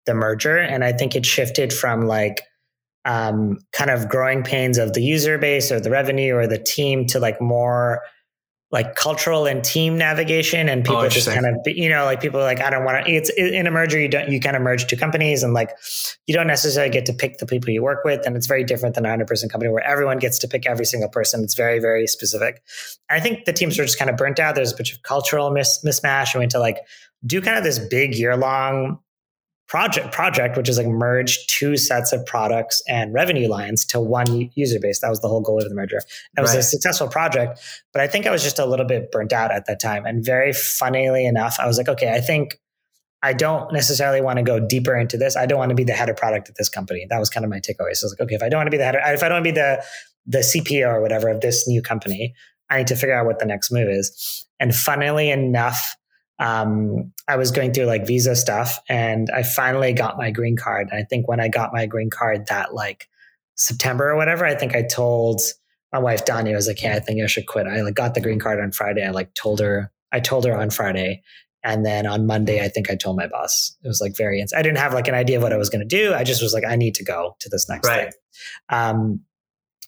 the merger. And I think it shifted from like um, kind of growing pains of the user base or the revenue or the team to like more like cultural and team navigation and people oh, just kind of you know like people are like i don't want to it's in a merger you don't you kind of merge two companies and like you don't necessarily get to pick the people you work with and it's very different than a 100 person company where everyone gets to pick every single person. It's very very specific. I think the teams were just kind of burnt out. There's a bunch of cultural mis- mismatch. And we went to like do kind of this big year long project project which is like merge two sets of products and revenue lines to one user base. That was the whole goal of the merger. It was right. a successful project but i think i was just a little bit burnt out at that time. And very funnily enough i was like okay i think i don't necessarily want to go deeper into this. I don't want to be the head of product at this company. That was kind of my takeaway. So i was like okay if i don't want to be the head of, if i don't want to be the the cpo or whatever of this new company i need to figure out what the next move is. And funnily enough um, I was going through like visa stuff and I finally got my green card. And I think when I got my green card that like September or whatever, I think I told my wife Donnie, I was like, yeah, I think I should quit. I like got the green card on Friday. I like told her, I told her on Friday. And then on Monday, I think I told my boss. It was like very, I didn't have like an idea of what I was going to do. I just was like, I need to go to this next right. thing. Um,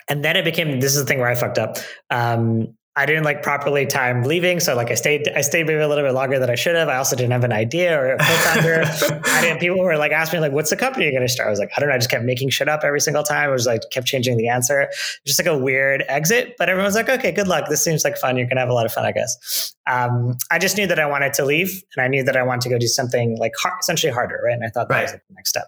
and then it became, this is the thing where I fucked up. Um, I didn't like properly time leaving. So like I stayed, I stayed maybe a little bit longer than I should have. I also didn't have an idea or a co-founder. I didn't, people were like asking me like, what's the company you're going to start? I was like, I don't know. I just kept making shit up every single time. I was like, kept changing the answer. Just like a weird exit, but everyone's like, okay, good luck. This seems like fun. You're going to have a lot of fun, I guess. Um, I just knew that I wanted to leave and I knew that I wanted to go do something like hard, essentially harder. Right. And I thought that right. was like the next step.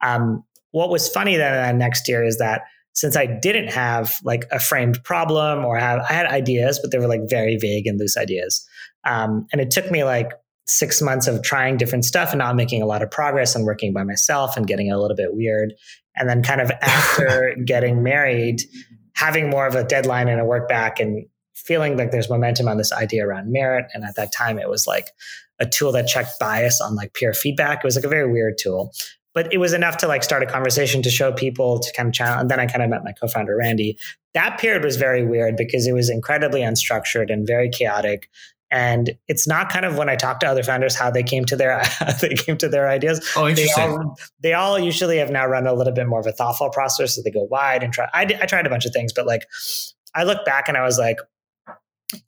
Um, what was funny then next year is that since I didn't have like a framed problem or have I had ideas, but they were like very vague and loose ideas. Um, and it took me like six months of trying different stuff and not making a lot of progress and working by myself and getting a little bit weird. And then kind of after getting married, having more of a deadline and a work back and feeling like there's momentum on this idea around merit. And at that time, it was like a tool that checked bias on like peer feedback. It was like a very weird tool but it was enough to like start a conversation to show people to kind of channel. And then I kind of met my co-founder Randy. That period was very weird because it was incredibly unstructured and very chaotic. And it's not kind of when I talk to other founders how they came to their they came to their ideas. Oh, interesting. They all, they all, usually have now run a little bit more of a thoughtful process. So they go wide and try. I, I tried a bunch of things, but like I look back and I was like,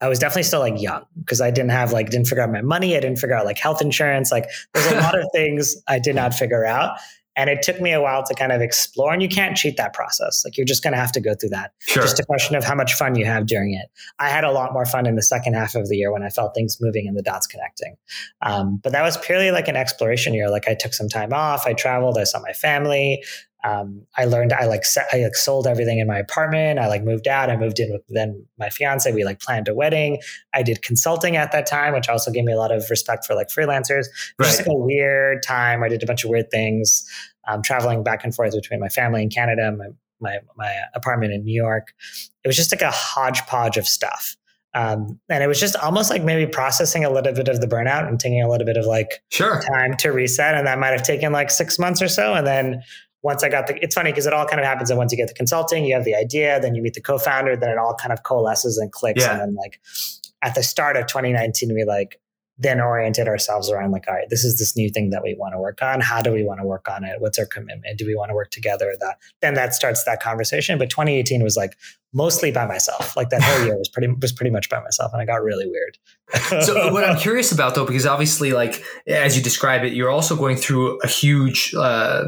I was definitely still like young because I didn't have like didn't figure out my money. I didn't figure out like health insurance. Like there's a lot of things I did not figure out. And it took me a while to kind of explore. And you can't cheat that process. Like you're just going to have to go through that. Sure. Just a question of how much fun you have during it. I had a lot more fun in the second half of the year when I felt things moving and the dots connecting. Um, but that was purely like an exploration year. Like I took some time off. I traveled. I saw my family um, I learned I like I like sold everything in my apartment. I like moved out. I moved in with then my fiance. We like planned a wedding. I did consulting at that time, which also gave me a lot of respect for like freelancers. Right. Just like a weird time. I did a bunch of weird things, um, traveling back and forth between my family in Canada, my my my apartment in New York. It was just like a hodgepodge of stuff. Um, and it was just almost like maybe processing a little bit of the burnout and taking a little bit of like sure. time to reset. And that might have taken like six months or so. And then once I got the, it's funny because it all kind of happens. And once you get the consulting, you have the idea, then you meet the co-founder, then it all kind of coalesces and clicks. Yeah. And then like at the start of 2019, we like then oriented ourselves around like, all right, this is this new thing that we want to work on. How do we want to work on it? What's our commitment? Do we want to work together? That then that starts that conversation. But 2018 was like mostly by myself. Like that whole year was pretty was pretty much by myself, and I got really weird. so what I'm curious about though, because obviously, like as you describe it, you're also going through a huge, uh,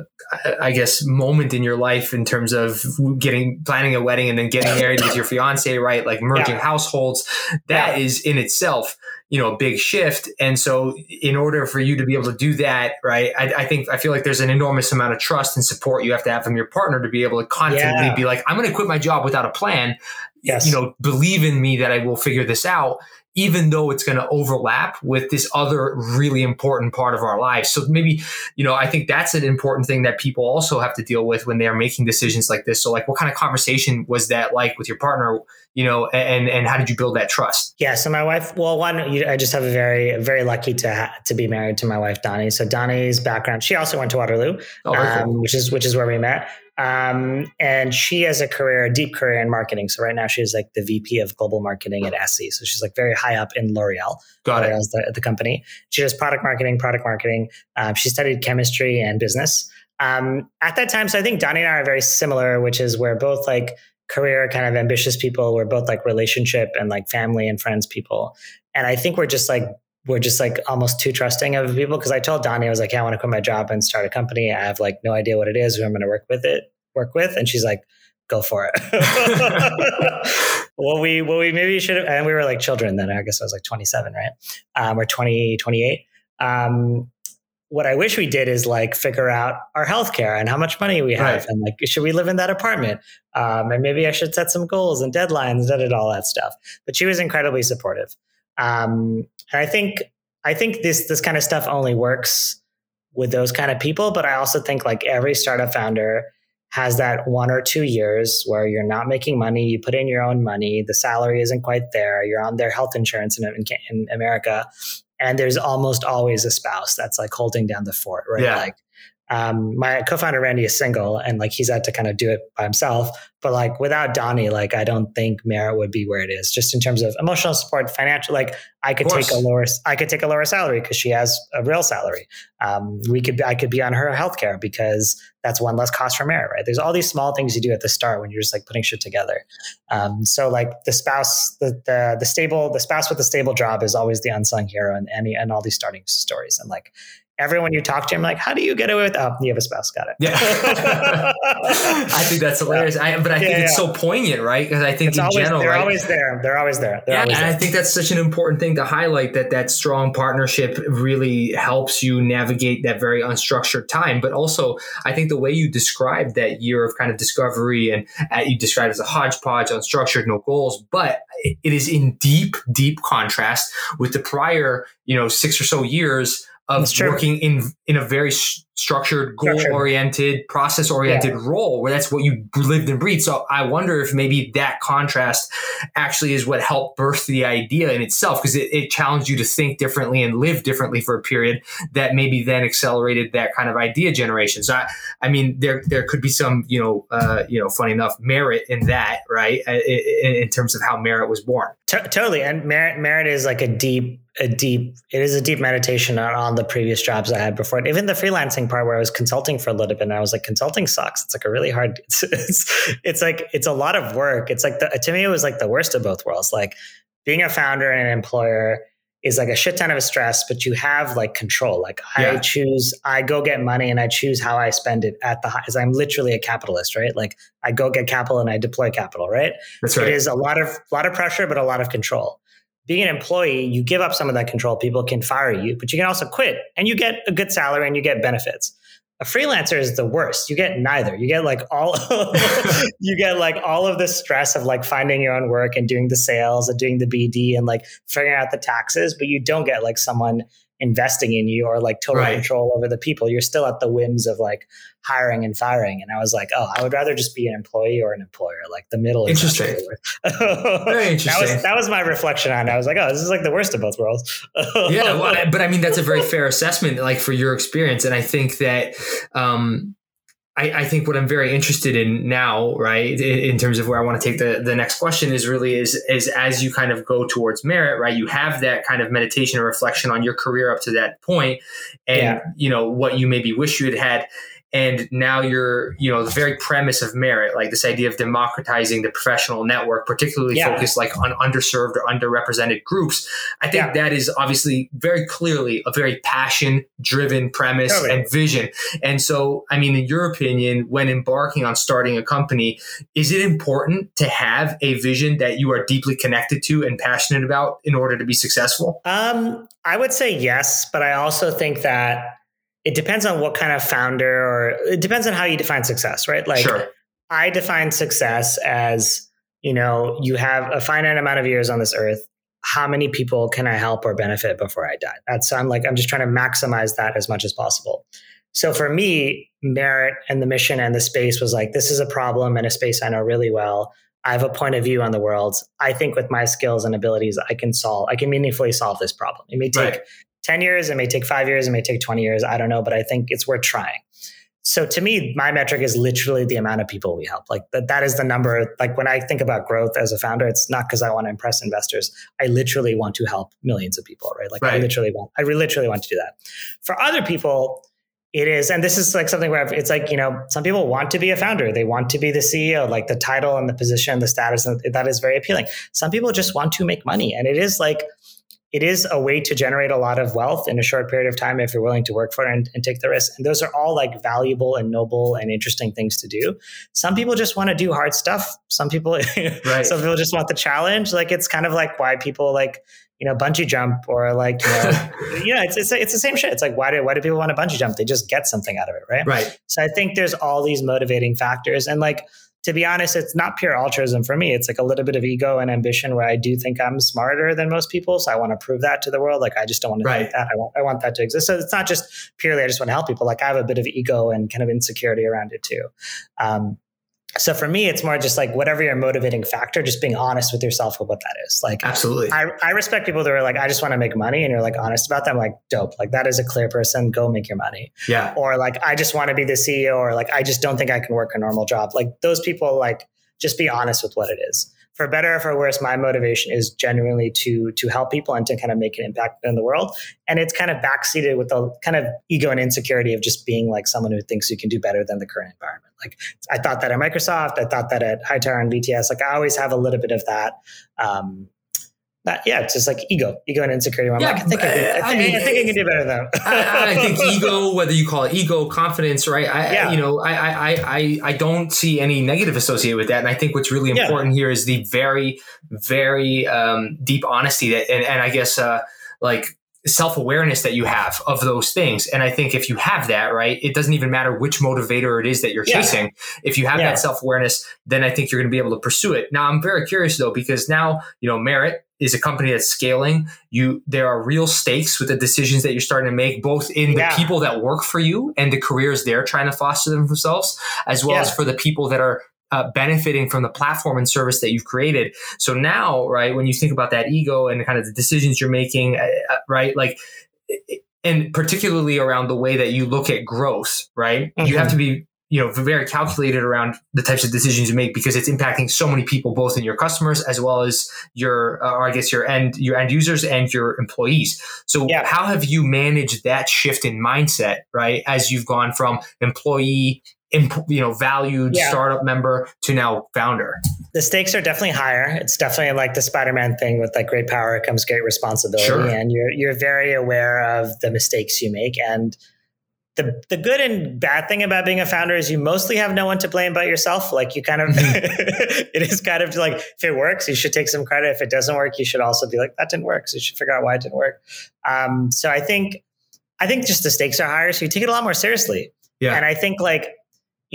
I guess, moment in your life in terms of getting planning a wedding and then getting married with your fiance, right? Like merging yeah. households. That yeah. is in itself you know a big shift and so in order for you to be able to do that right I, I, think i feel like there's an enormous amount of trust and support you have to have from your partner to be able to constantly yeah. be like i'm going to quit my job without a plan yes. you know believe in me that i will figure this out even though it's going to overlap with this other really important part of our lives. So maybe, you know, I think that's an important thing that people also have to deal with when they are making decisions like this. So like what kind of conversation was that like with your partner, you know, and and how did you build that trust? Yeah, so my wife, well, one, I just have a very very lucky to ha- to be married to my wife Donnie. So Donnie's background, she also went to Waterloo, oh, um, cool. which is which is where we met. Um, and she has a career, a deep career in marketing. So right now she's like the VP of global marketing at Essie. So she's like very high up in L'Oreal. Got it. L'Oreal's the, the company. She does product marketing, product marketing. Um, she studied chemistry and business. Um, at that time, so I think Donnie and I are very similar, which is we're both like career kind of ambitious people. We're both like relationship and like family and friends people. And I think we're just like we're just like almost too trusting of people because I told Donnie I was like, yeah, I want to quit my job and start a company. I have like no idea what it is, who I'm going to work with it, work with, and she's like, go for it. well, we well we maybe should have, and we were like children then. I guess I was like 27, right? Um, or 20, 28. Um, what I wish we did is like figure out our healthcare and how much money we have, right. and like should we live in that apartment? Um, and maybe I should set some goals and deadlines, and all that stuff. But she was incredibly supportive. Um, and I think I think this this kind of stuff only works with those kind of people. But I also think like every startup founder has that one or two years where you're not making money, you put in your own money, the salary isn't quite there, you're on their health insurance in, in, in America, and there's almost always a spouse that's like holding down the fort, right? Yeah. Like um, my co-founder Randy is single and like he's had to kind of do it by himself. But like without Donnie, like I don't think Merit would be where it is. Just in terms of emotional support, financial. Like I could take a lower, I could take a lower salary because she has a real salary. Um, we could, I could be on her healthcare because that's one less cost for Merit, right? There's all these small things you do at the start when you're just like putting shit together. Um, so like the spouse, the, the the stable, the spouse with the stable job is always the unsung hero in any and all these starting stories. And like everyone you talk to, I'm like, how do you get away with? Oh, you have a spouse. Got it. Yeah. I think that's hilarious. I, but I think yeah, it's so poignant, right? Because I think it's in always, general, they're right? always there. They're always there. They're yeah, always and there. I think that's such an important thing to highlight that that strong partnership really helps you navigate that very unstructured time. But also, I think the way you described that year of kind of discovery and uh, you described as a hodgepodge, unstructured, no goals, but it is in deep, deep contrast with the prior, you know, six or so years of working in in a very structured, goal oriented, process oriented yeah. role where that's what you lived and breathed. So I wonder if maybe that contrast actually is what helped birth the idea in itself because it, it, challenged you to think differently and live differently for a period that maybe then accelerated that kind of idea generation. So I, I mean, there there could be some you know uh, you know funny enough merit in that right in, in terms of how merit was born. T- totally, and merit merit is like a deep a deep it is a deep meditation on, on the previous jobs I had before. Even the freelancing part where I was consulting for a little bit and I was like, consulting sucks. It's like a really hard it's it's, it's like it's a lot of work. It's like the, to me it was like the worst of both worlds. Like being a founder and an employer is like a shit ton of stress, but you have like control. Like yeah. I choose, I go get money and I choose how I spend it at the highest. I'm literally a capitalist, right? Like I go get capital and I deploy capital, right? That's right. It is a lot of a lot of pressure, but a lot of control being an employee, you give up some of that control. People can fire you, but you can also quit and you get a good salary and you get benefits. A freelancer is the worst. You get neither. You get like all you get like all of the stress of like finding your own work and doing the sales and doing the BD and like figuring out the taxes, but you don't get like someone investing in you or like total right. control over the people. You're still at the whims of like hiring and firing. And I was like, oh, I would rather just be an employee or an employer. Like the middle. Interesting. Very interesting. that, was, that was my reflection on it. I was like, oh, this is like the worst of both worlds. yeah. Well, but I mean, that's a very fair assessment, like for your experience. And I think that, um, I, I, think what I'm very interested in now, right, in, in, terms of where I want to take the, the next question is really is is as you kind of go towards merit, right? You have that kind of meditation or reflection on your career up to that point, and yeah. you know what you maybe wish you had had and now you're you know the very premise of merit like this idea of democratizing the professional network particularly yeah. focused like on underserved or underrepresented groups i think yeah. that is obviously very clearly a very passion driven premise totally. and vision and so i mean in your opinion when embarking on starting a company is it important to have a vision that you are deeply connected to and passionate about in order to be successful um, i would say yes but i also think that it depends on what kind of founder or it depends on how you define success, right? Like sure. I define success as, you know, you have a finite amount of years on this earth. How many people can I help or benefit before I die? That's I'm like I'm just trying to maximize that as much as possible. So for me, merit and the mission and the space was like this is a problem and a space I know really well. I have a point of view on the world. I think with my skills and abilities, I can solve, I can meaningfully solve this problem. It may take right. 10 years, it may take five years, it may take 20 years. I don't know, but I think it's worth trying. so to me, my metric is literally the amount of people we help. Like that, that is the number. Like when I think about growth as a founder, it's not because I want to impress investors. I literally want to help millions of people, right? Like right. I literally want, I literally want to do that. For other people, it is, and this is like something where it's like, you know, some people want to be a founder. They want to be the CEO, like the title and the position, the status, and that is very appealing. Some people just want to make money. And it is like, it is a way to generate a lot of wealth in a short period of time if you're willing to work for it and, and, take the risk. And those are all like valuable and noble and interesting things to do. Some people just want to do hard stuff. Some people, right. some people just want the challenge. Like it's kind of like why people like you know bungee jump or like you know, you know it's, it's it's the same shit. It's like why do why do people want to bungee jump? They just get something out of it, right? Right. So I think there's all these motivating factors and like to be honest, it's not pure altruism for me. It's like a little bit of ego and ambition where I do think I'm smarter than most people. So I want to prove that to the world. Like I just don't want to right. think that. I want, I want that to exist. So it's not just purely I just want to help people. Like I have a bit of ego and kind of insecurity around it too. Um, so for me, it's more just like whatever your motivating factor, just being honest with yourself with what that is. Like, absolutely. I, I respect people that are like, I just want to make money. And you're like honest about that. I'm like, dope. Like that is a clear person. Go make your money. Yeah. Or like, I just want to be the CEO or like, I just don't think I can work a normal job. Like those people, like, just be honest with what it is. For better or for worse, my motivation is genuinely to to help people and to kind of make an impact in the world. And it's kind of backseated with the kind of ego and insecurity of just being like someone who thinks you can do better than the current environment. Like I thought that at Microsoft, I thought that at Hightower and VTS. Like I always have a little bit of that. Um, that, yeah, it's just like ego, ego and insecurity. I'm yeah, like, I think I, can, I, I, mean, I think I can do better than I, I, think ego, whether you call it ego, confidence, right? I, yeah. you know, I, I, I, I don't see any negative associated with that. And I think what's really important yeah. here is the very, very um, deep honesty that, and, and I guess, uh, like self awareness that you have of those things. And I think if you have that, right, it doesn't even matter which motivator it is that you're yeah. chasing. If you have yeah. that self awareness, then I think you're going to be able to pursue it. Now, I'm very curious though, because now, you know, Merit is a company that's scaling. You, there are real stakes with the decisions that you're starting to make, both in the people that work for you and the careers they're trying to foster themselves, as well as for the people that are uh, benefiting from the platform and service that you've created. So now, right, when you think about that ego and kind of the decisions you're making, uh, uh right, like, and particularly around the way that you look at growth, right, mm-hmm. you have to be you know very calculated around the types of decisions you make because it's impacting so many people both in your customers as well as your uh, or i guess your end your end users and your employees so yeah. how have you managed that shift in mindset right as you've gone from employee you know valued yeah. startup member to now founder the stakes are definitely higher it's definitely like the spider-man thing with like great power comes great responsibility sure. and you're you're very aware of the mistakes you make and the, the good and bad thing about being a founder is you mostly have no one to blame but yourself. Like you kind of, mm-hmm. it is kind of like if it works, you should take some credit. If it doesn't work, you should also be like that didn't work. So you should figure out why it didn't work. Um, so I think, I think just the stakes are higher, so you take it a lot more seriously. Yeah. And I think like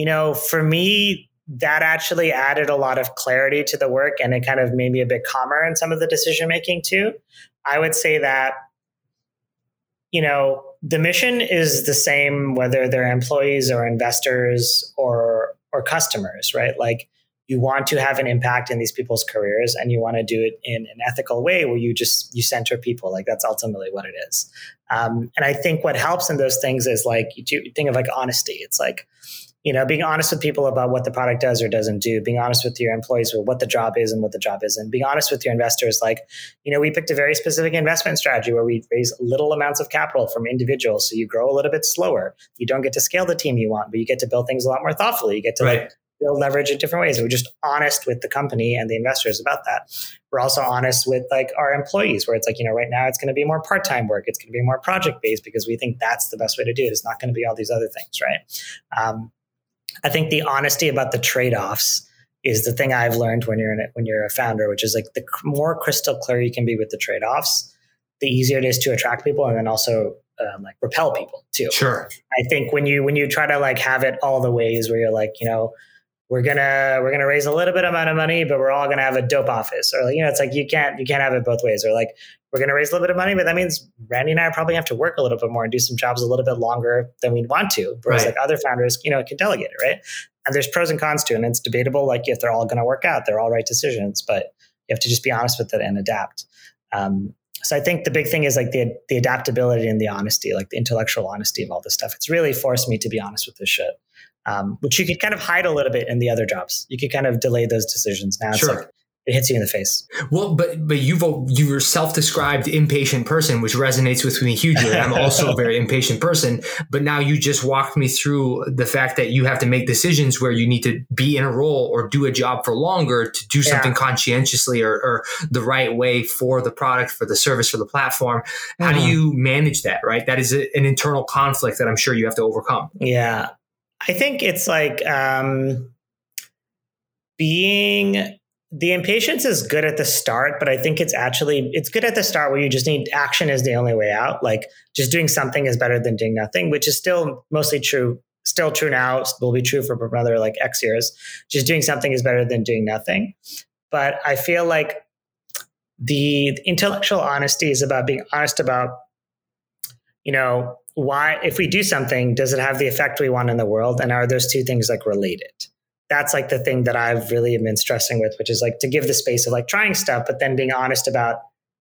you know, for me, that actually added a lot of clarity to the work and it kind of made me a bit calmer in some of the decision making too. I would say that, you know, the mission is the same whether they're employees or investors or or customers, right? Like you want to have an impact in these people's careers and you want to do it in an ethical way where you just you center people like that's ultimately what it is um, and i think what helps in those things is like you think of like honesty it's like you know, being honest with people about what the product does or doesn't do, being honest with your employees with what the job is and what the job isn't, being honest with your investors. Like, you know, we picked a very specific investment strategy where we raise little amounts of capital from individuals. So you grow a little bit slower. You don't get to scale the team you want, but you get to build things a lot more thoughtfully. You get to right. build leverage in different ways. we're just honest with the company and the investors about that. We're also honest with like our employees, where it's like, you know, right now it's going to be more part time work. It's going to be more project based because we think that's the best way to do it. It's not going to be all these other things, right? Um, I think the honesty about the trade offs is the thing I've learned when you're in it, when you're a founder, which is like the more crystal clear you can be with the trade offs, the easier it is to attract people and then also um, like repel people too. Sure. I think when you when you try to like have it all the ways where you're like you know we're gonna we're gonna raise a little bit amount of money, but we're all gonna have a dope office, or you know, it's like you can't you can't have it both ways. Or like we're gonna raise a little bit of money, but that means Randy and I probably have to work a little bit more and do some jobs a little bit longer than we'd want to. Whereas right. like other founders, you know, can delegate it, right? And there's pros and cons to it, and it's debatable. Like if they're all gonna work out, they're all right decisions, but you have to just be honest with it and adapt. Um, so I think the big thing is like the the adaptability and the honesty, like the intellectual honesty of all this stuff. It's really forced me to be honest with this shit, um, which you could kind of hide a little bit in the other jobs. You could kind of delay those decisions. Now it's Sure. like it hits you in the face. Well, but but you've you're a self-described impatient person, which resonates with me hugely. I'm also a very impatient person, but now you just walked me through the fact that you have to make decisions where you need to be in a role or do a job for longer to do something conscientiously or, or the right way for the product, for the service, for the platform. How do Mhm. you manage that? Right, that is a, an internal conflict that I'm sure you have to overcome. Yeah. I think it's like um, being the impatience is good at the start, but I think it's actually it's good at the start where you just need action is the only way out. Like just doing something is better than doing nothing, which is still mostly true, still true now, will be true for another like X years. Just doing something is better than doing nothing. But I feel like the intellectual honesty is about being honest about, you know, why if we do something does it have the effect we want in the world? And are those two things like related? That's like the thing that i've really been stressing with which is like to give the space of like trying stuff but then being honest about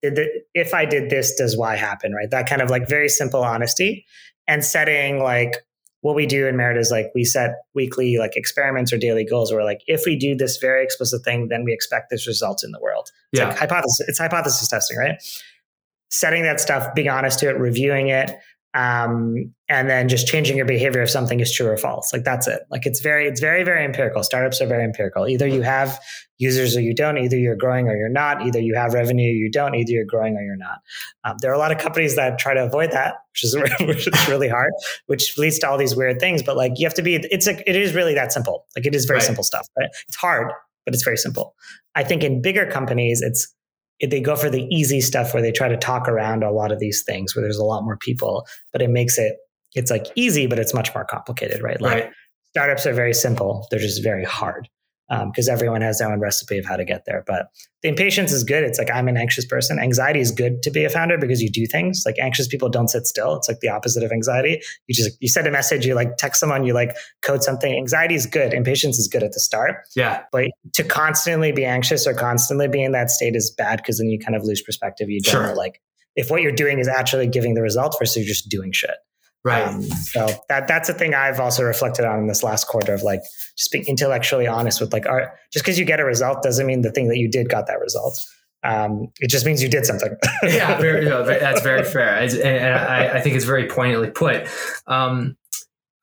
did the, if i did this does why happen right? That kind of like very simple honesty and setting like what we do in merit is like we set weekly like experiments or daily goals where like if we do this very explicit thing then we expect this result in the world. It's Yeah. like hypothesis it's hypothesis testing right? Setting that stuff being honest to it reviewing it um, and then just changing your behavior if something is true or false. Like that's it. Like it's very, it's very, very empirical. Startups are very empirical. Either you have users or you don't. Either you're growing or you're not. Either you have revenue or you don't. Either you're growing or you're not. Um, there are a lot of companies that try to avoid that, which is which is really hard, which leads to all these weird things. But like you have to be. It's like it is really that simple. Like it is very Right. simple stuff. Right? It's hard, but it's very simple. I think in bigger companies, it's it- they go for the easy stuff where they try to talk around a lot of these things where there's a lot more people, but it makes it it's like easy, but it's much more complicated, right? Like Right. startups are very simple; they're just very hard Um, because everyone has their own recipe of how to get there. But the impatience is good. It's like I'm an anxious person. Anxiety is good to be a founder because you do things. Like anxious people don't sit still. It's like the opposite of anxiety. You just you send a message, you like text someone, you like code something. Anxiety is good. Impatience is good at the start Yeah. but to constantly be anxious or constantly be in that state is bad because then you kind of lose perspective. You don't Sure. know, like if what you're doing is actually giving the results versus you're just doing shit. Right. Um, so that that's a thing I've also reflected on in this last quarter of like just being intellectually honest with like, art. just because you get a result doesn't mean the thing that you did got that result. Um, it just means you did something. yeah, very, no, that's very fair, It's- and, and I, I think it's very poignantly put. Um,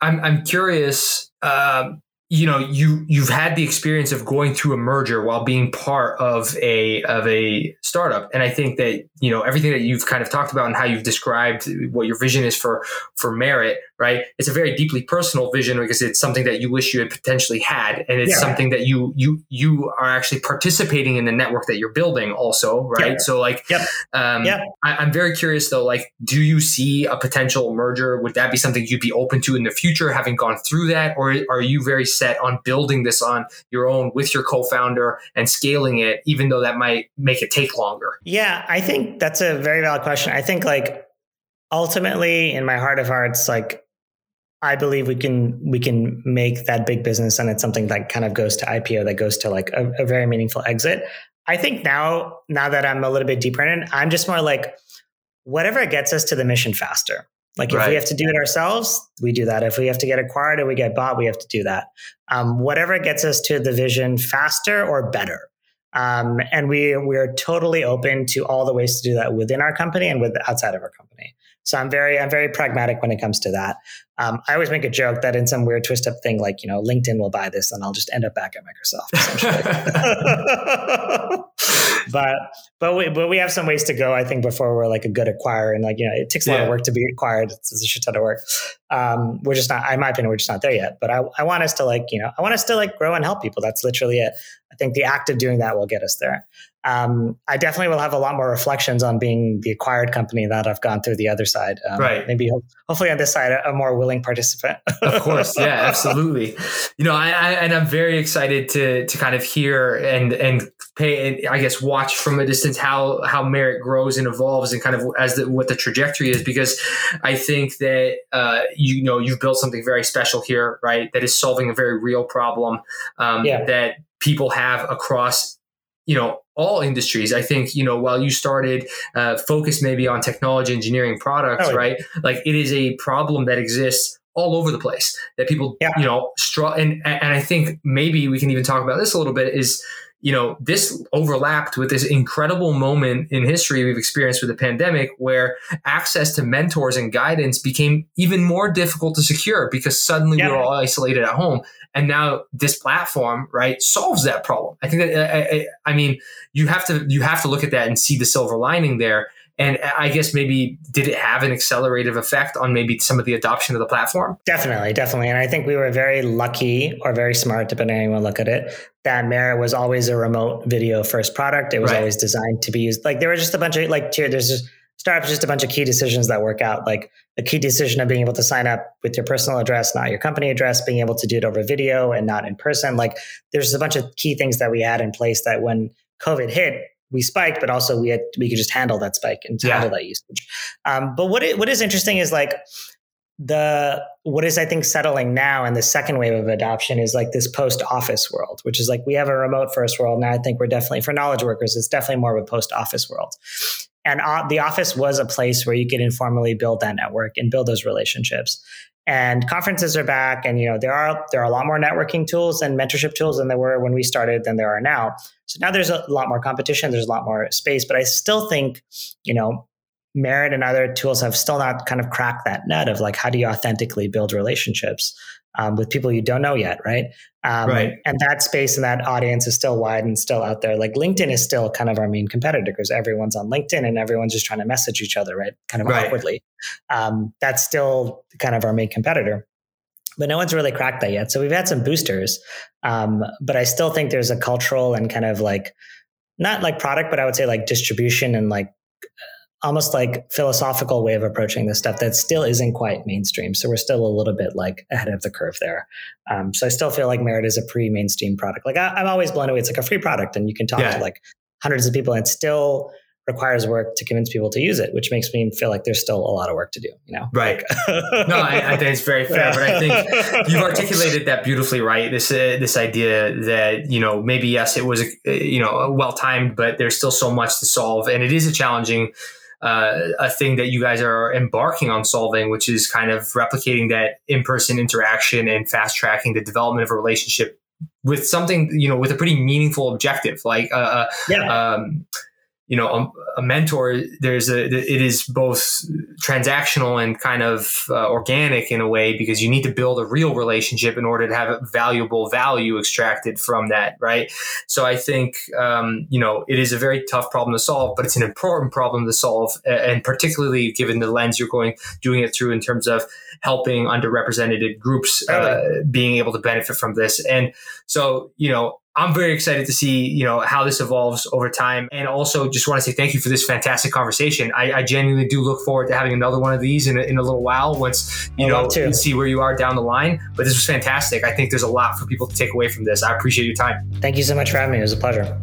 I'm I'm curious. Um, you know, you you've had the experience of going through a merger while being part of a of a startup, and I think that you know everything that you've kind of talked about and how you've described what your vision is for for merit. Right, it's a very deeply personal vision because it's something that you wish you had potentially had, and it's Yeah. something that you you you are actually participating in the network that you're building, also. Right, Yeah. so like, Yep. um, Yeah. I, I'm very curious though. Like, do you see a potential merger? Would that be something you'd be open to in the future, having gone through that, or are you very set on building this on your own with your co-founder and scaling it, even though that might make it take longer? Yeah, I think that's a very valid question. I think like ultimately in my heart of hearts, like I believe we can we can make that big business and it's something that kind of goes to IPO that goes to like a, a very meaningful exit. I think now now that I'm a little bit deeper in it, I'm just more like whatever gets us to the mission faster. Like if Right. we have to do it ourselves, we do that. If we have to get acquired or we get bought, we have to do that. Um, whatever gets us to the vision faster or better. Um, and we we are totally open to all the ways to do that within our company and with outside of our company. So I'm very I'm very pragmatic when it comes to that. Um, I always make a joke that in some weird twist up thing, like you know, LinkedIn will buy this, and I'll just end up back at Microsoft. But but we but we have some ways to go. I think before we're like a good acquirer, and like you know, it takes a lot Yeah. of work to be acquired. It's, it's a shit ton of work. Um, we're just not, in my opinion, we're just not there yet. But I, I want us to like you know, I want us to like grow and help people. That's literally it. I think the act of doing that will get us there. Um, I definitely will have a lot more reflections on being the acquired company that I've gone through the other side. Um, Right. Maybe ho- hopefully on this side, a, a more willing participant. of course yeah absolutely you know I, I and i'm very excited to to kind of hear and and pay and i guess watch from a distance how how merit grows and evolves and kind of as the, what the trajectory is because i think that uh you know you've built something very special here right that is solving a very real problem um Yeah. that people have across you know all industries i think you know while you started uh, focus maybe on technology engineering products oh, right like it is a problem that exists all over the place that people yeah. you know straw and and i think maybe we can even talk about this a little bit is you know, this overlapped with this incredible moment in history we've experienced with the pandemic where access to mentors and guidance became even more difficult to secure because suddenly yeah. we were all isolated at home. And now this platform, right, solves that problem. I think that, I, I, I mean, you have to, you have to look at that and see the silver lining there. And I guess maybe did it have an accelerative effect on maybe some of the adoption of the platform? Definitely, definitely. And I think we were very lucky or very smart, depending on how you look at it, that Merit was always a remote video first product. It was right. always designed to be used. Like there were just a bunch of like here, there's just startups just a bunch of key decisions that work out. Like the key decision of being able to sign up with your personal address, not your company address, being able to do it over video and not in person. Like there's a bunch of key things that we had in place that when COVID hit, we spiked, but also we had we could just handle that spike and yeah. handle that usage. Um, but what it, what is interesting is like the what is I think settling now and the second wave of adoption is like this post office world, which is like we have a remote first world now. I think we're definitely for knowledge workers, it's definitely more of a post office world. And uh, the office was a place where you could informally build that network and build those relationships. And conferences are back, and you know there are there are a lot more networking tools and mentorship tools than there were when we started than there are now. So now there's a lot more competition, there's a lot more space, but I still think you know Merit and other tools have still not kind of cracked that nut of like how do you authentically build relationships um, with people you don't know yet, right? Um, right. And that space and that audience is still wide and still out there. Like LinkedIn is still kind of our main competitor because everyone's on LinkedIn and everyone's just trying to message each other, right? Kind of right. awkwardly. Um, that's still kind of our main competitor. But no one's really cracked that yet. So we've had some boosters, um, but I still think there's a cultural and kind of like not like product, but I would say like distribution and like almost like philosophical way of approaching this stuff that still isn't quite mainstream. So we're still a little bit like ahead of the curve there. Um, so I still feel like Merit is a pre-mainstream product. Like I, am always blown away. It's like a free product, and you can talk yeah. to like hundreds of people, and it still requires work to convince people to use it, which makes me feel like there's still a lot of work to do. You know, right? no, I, I, think it's very fair, but I think you've articulated that beautifully, right? This uh, this idea that you know maybe yes, it was uh, you know well timed, but there's still so much to solve, and it is a challenging uh, a thing that you guys are embarking on solving, which is kind of replicating that in person interaction and fast tracking the development of a relationship with something, you know, with a pretty meaningful objective. Like, uh, uh yeah. um, you know a, a, mentor there's a it is both transactional and kind of uh, organic in a way because you need to build a real relationship in order to have valuable value extracted from that right? So i think um, you know it is a very tough problem to solve but it's an important problem to solve and particularly given the lens you're going doing it through in terms of helping underrepresented groups uh, being able to benefit from this. And so you know I'm very excited to see, you know, how this evolves over time. And also just want to say thank you for this fantastic conversation. I, I genuinely do look forward to having another one of these in a, in a little while once, you know, see where you are down the line. But this was fantastic. I think there's a lot for people to take away from this. I appreciate your time. Thank you so much for having me. It was a pleasure.